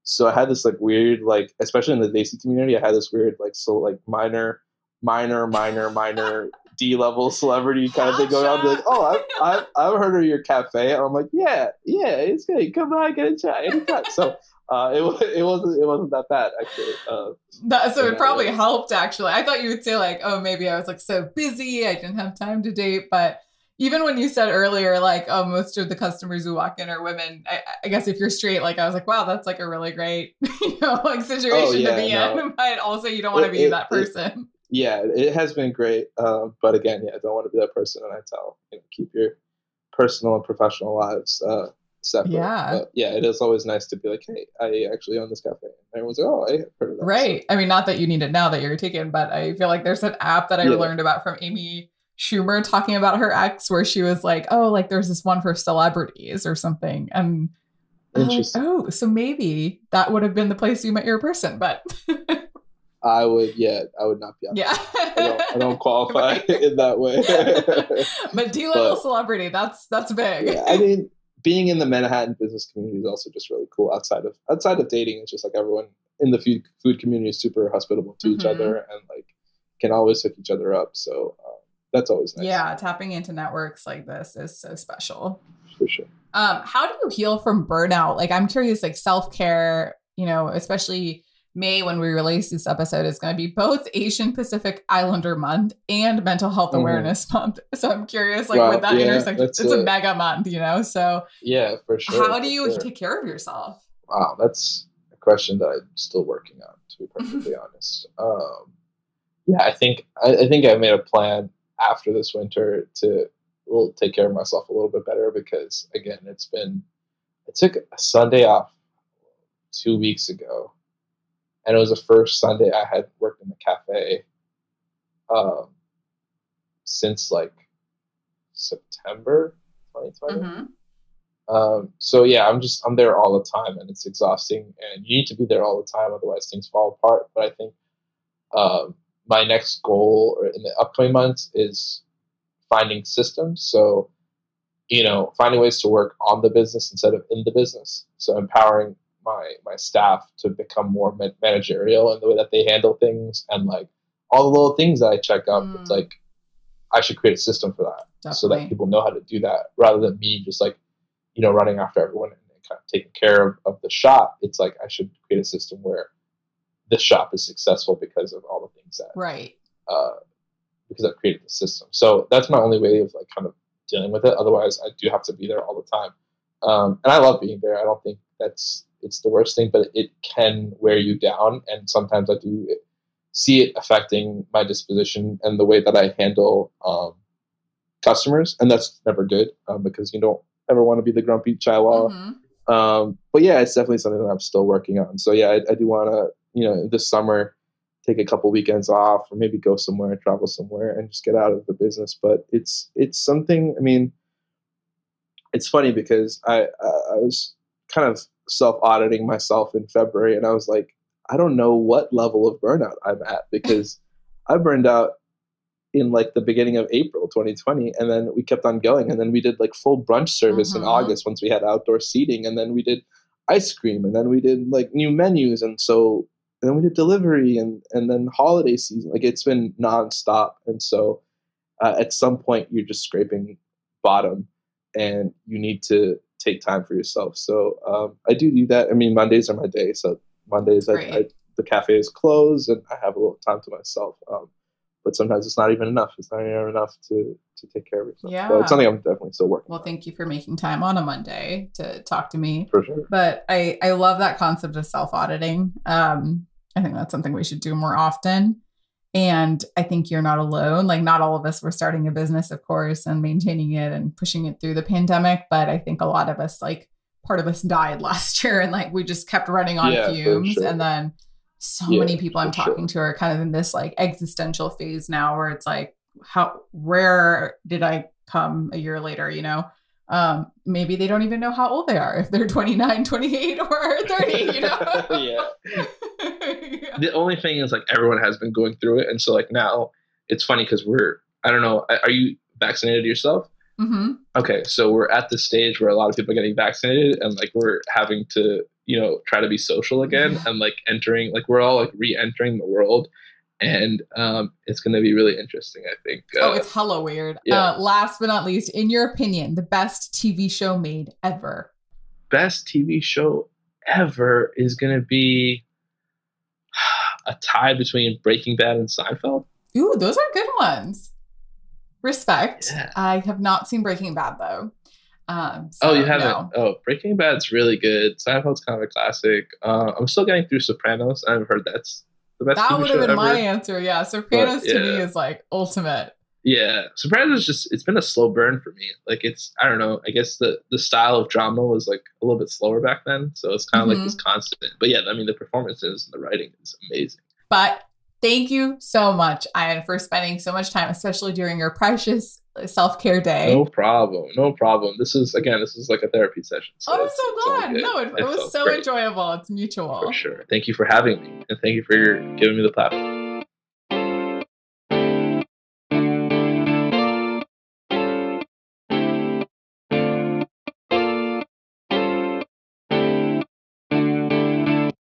So I had this like weird like, especially in the Desi community, I had this weird like so like minor, minor, minor, minor D level celebrity kind of thing going on. Like, oh, I've, I've, I've, heard of your cafe. And I'm like, yeah, yeah, it's great. Come by, get a chat anytime. so uh, it, it wasn't it wasn't that bad actually. Uh, that, so it probably way. helped actually. I thought you would say like, oh, maybe I was like so busy, I didn't have time to date. But even when you said earlier, like, oh, most of the customers who walk in are women. I, I guess if you're straight, like, I was like, wow, that's like a really great, you know, like situation oh, yeah, to be no. in. But also, you don't want to be it, that person yeah, it has been great. Uh, but again, yeah, I don't want to be that person. And I tell you know, keep your personal and professional lives uh, separate. Yeah, but yeah, it is always nice to be like, hey, I actually own this cafe. And everyone's like, oh, I heard of that. Right. So, I mean, not that you need it now that you're taken, but I feel like there's an app that I yeah. learned about from Amy Schumer talking about her ex, where she was like, oh, like there's this one for celebrities or something, and. Like, oh, so maybe that would have been the place you met your person, but I would, yeah, I would not be. On yeah, I don't, I don't qualify in that way. but D level celebrity, that's that's big. Yeah, I mean, being in the Manhattan business community is also just really cool. Outside of outside of dating, it's just like everyone in the food food community is super hospitable to mm-hmm. each other and like can always hook each other up. So um, that's always nice. Yeah, tapping into networks like this is so special. For sure. Um, how do you heal from burnout? Like, I'm curious, like self care. You know, especially May, when we release this episode, is going to be both Asian Pacific Islander Month and Mental Health mm-hmm. Awareness Month. So I'm curious, like, wow, with that yeah, intersection, it's a, a, mega month, you know? So, yeah, for sure. How do you sure. take care of yourself? Wow, that's a question that I'm still working on, to be perfectly honest. Um, yeah, I think I, I think I made a plan after this winter to will take care of myself a little bit better because again, it's been I took a Sunday off two weeks ago and it was the first Sunday I had worked in the cafe um, since like September 2020. Mhm. Um, so yeah, I'm just I'm there all the time, and it's exhausting. And you need to be there all the time, otherwise things fall apart. But I think um, my next goal or in the upcoming months is finding systems. So you know, finding ways to work on the business instead of in the business. So empowering my my staff to become more ma- managerial in the way that they handle things, and like all the little things that I check up. Mm. It's like I should create a system for that so that people know how to do that rather than me just like you know running after everyone and kind of taking care of, of the shop it's like i should create a system where this shop is successful because of all the things that Right. uh, because i've created the system so that's my only way of like kind of dealing with it otherwise i do have to be there all the time um, and i love being there i don't think that's it's the worst thing but it can wear you down and sometimes i do see it affecting my disposition and the way that i handle um, customers and that's never good um, because you don't ever want to be the grumpy chaiwala Mhm. um, but yeah, it's definitely something that I'm still working on. So yeah, I, I do want to, you know, this summer take a couple weekends off or maybe go somewhere, travel somewhere, and just get out of the business. But it's it's something. I mean, it's funny because I I was kind of self auditing myself in February, and I was like, I don't know what level of burnout I'm at because I burned out in like the beginning of April 2020 and then we kept on going and then we did like full brunch service in Mhm. August once we had outdoor seating and then we did ice cream and then we did like new menus and so and then we did delivery and and then holiday season like it's been nonstop and so uh, at some point you're just scraping bottom and you need to take time for yourself so um, I do do that I mean Mondays are my day so Mondays I, I, the cafe is closed and I have a little time to myself um, but sometimes it's not even enough. It's not even enough to to take care of yourself. So Yeah. it's something I'm definitely still working Well, on thank you for making time on a Monday to talk to me. for sure. But I I love that concept of self auditing. Um, I think that's something we should do more often. And I think you're not alone. Like not all of us were starting a business, of course, and maintaining it and pushing it through the pandemic. But I think a lot of us, like part of us died last year and like we just kept running on Yeah, fumes. sure. And then so Yeah, many people I'm for sure. talking to are kind of in this like existential phase now where it's like, how where did I come a year later, you know? Um, maybe they don't even know how old they are if they're 29, 28, or 30, you know? yeah. Yeah. the only thing is like everyone has been going through it and so like now it's funny because we're i don't know are you vaccinated yourself Mhm. okay so we're at the stage where a lot of people are getting vaccinated and like we're having to you know try to be social again Yeah. and like entering like we're all like re-entering the world and um it's going to be really interesting i think Oh, uh, it's hella weird. yeah. Uh, last but not least, in your opinion, the best TV show made ever. best tv show ever is going to be a tie between breaking bad and seinfeld Ooh, those are good ones. Respect. Yeah. I have not seen Breaking Bad though. Um, Oh, you haven't? no. Oh, Breaking Bad's really good. Seinfeld's kind of a classic. Uh, I'm still getting through Sopranos. I've heard that's the best That would have been ever. my answer. Yeah, Sopranos to me is like ultimate. Yeah, Sopranos is just it's been a slow burn for me. Like it's I don't know. I guess the the style of drama was like a little bit slower back then, so it's kind of Mhm. like this constant. But yeah, I mean the performances and the writing is amazing. But thank you so much, Ian, for spending so much time, especially during your precious self care day. No problem. No problem. This is again, this is like a therapy session. So oh, I'm so glad. No, it, it was so great, enjoyable. It's mutual. For sure. Thank you for having me, and thank you for your, giving me the platform.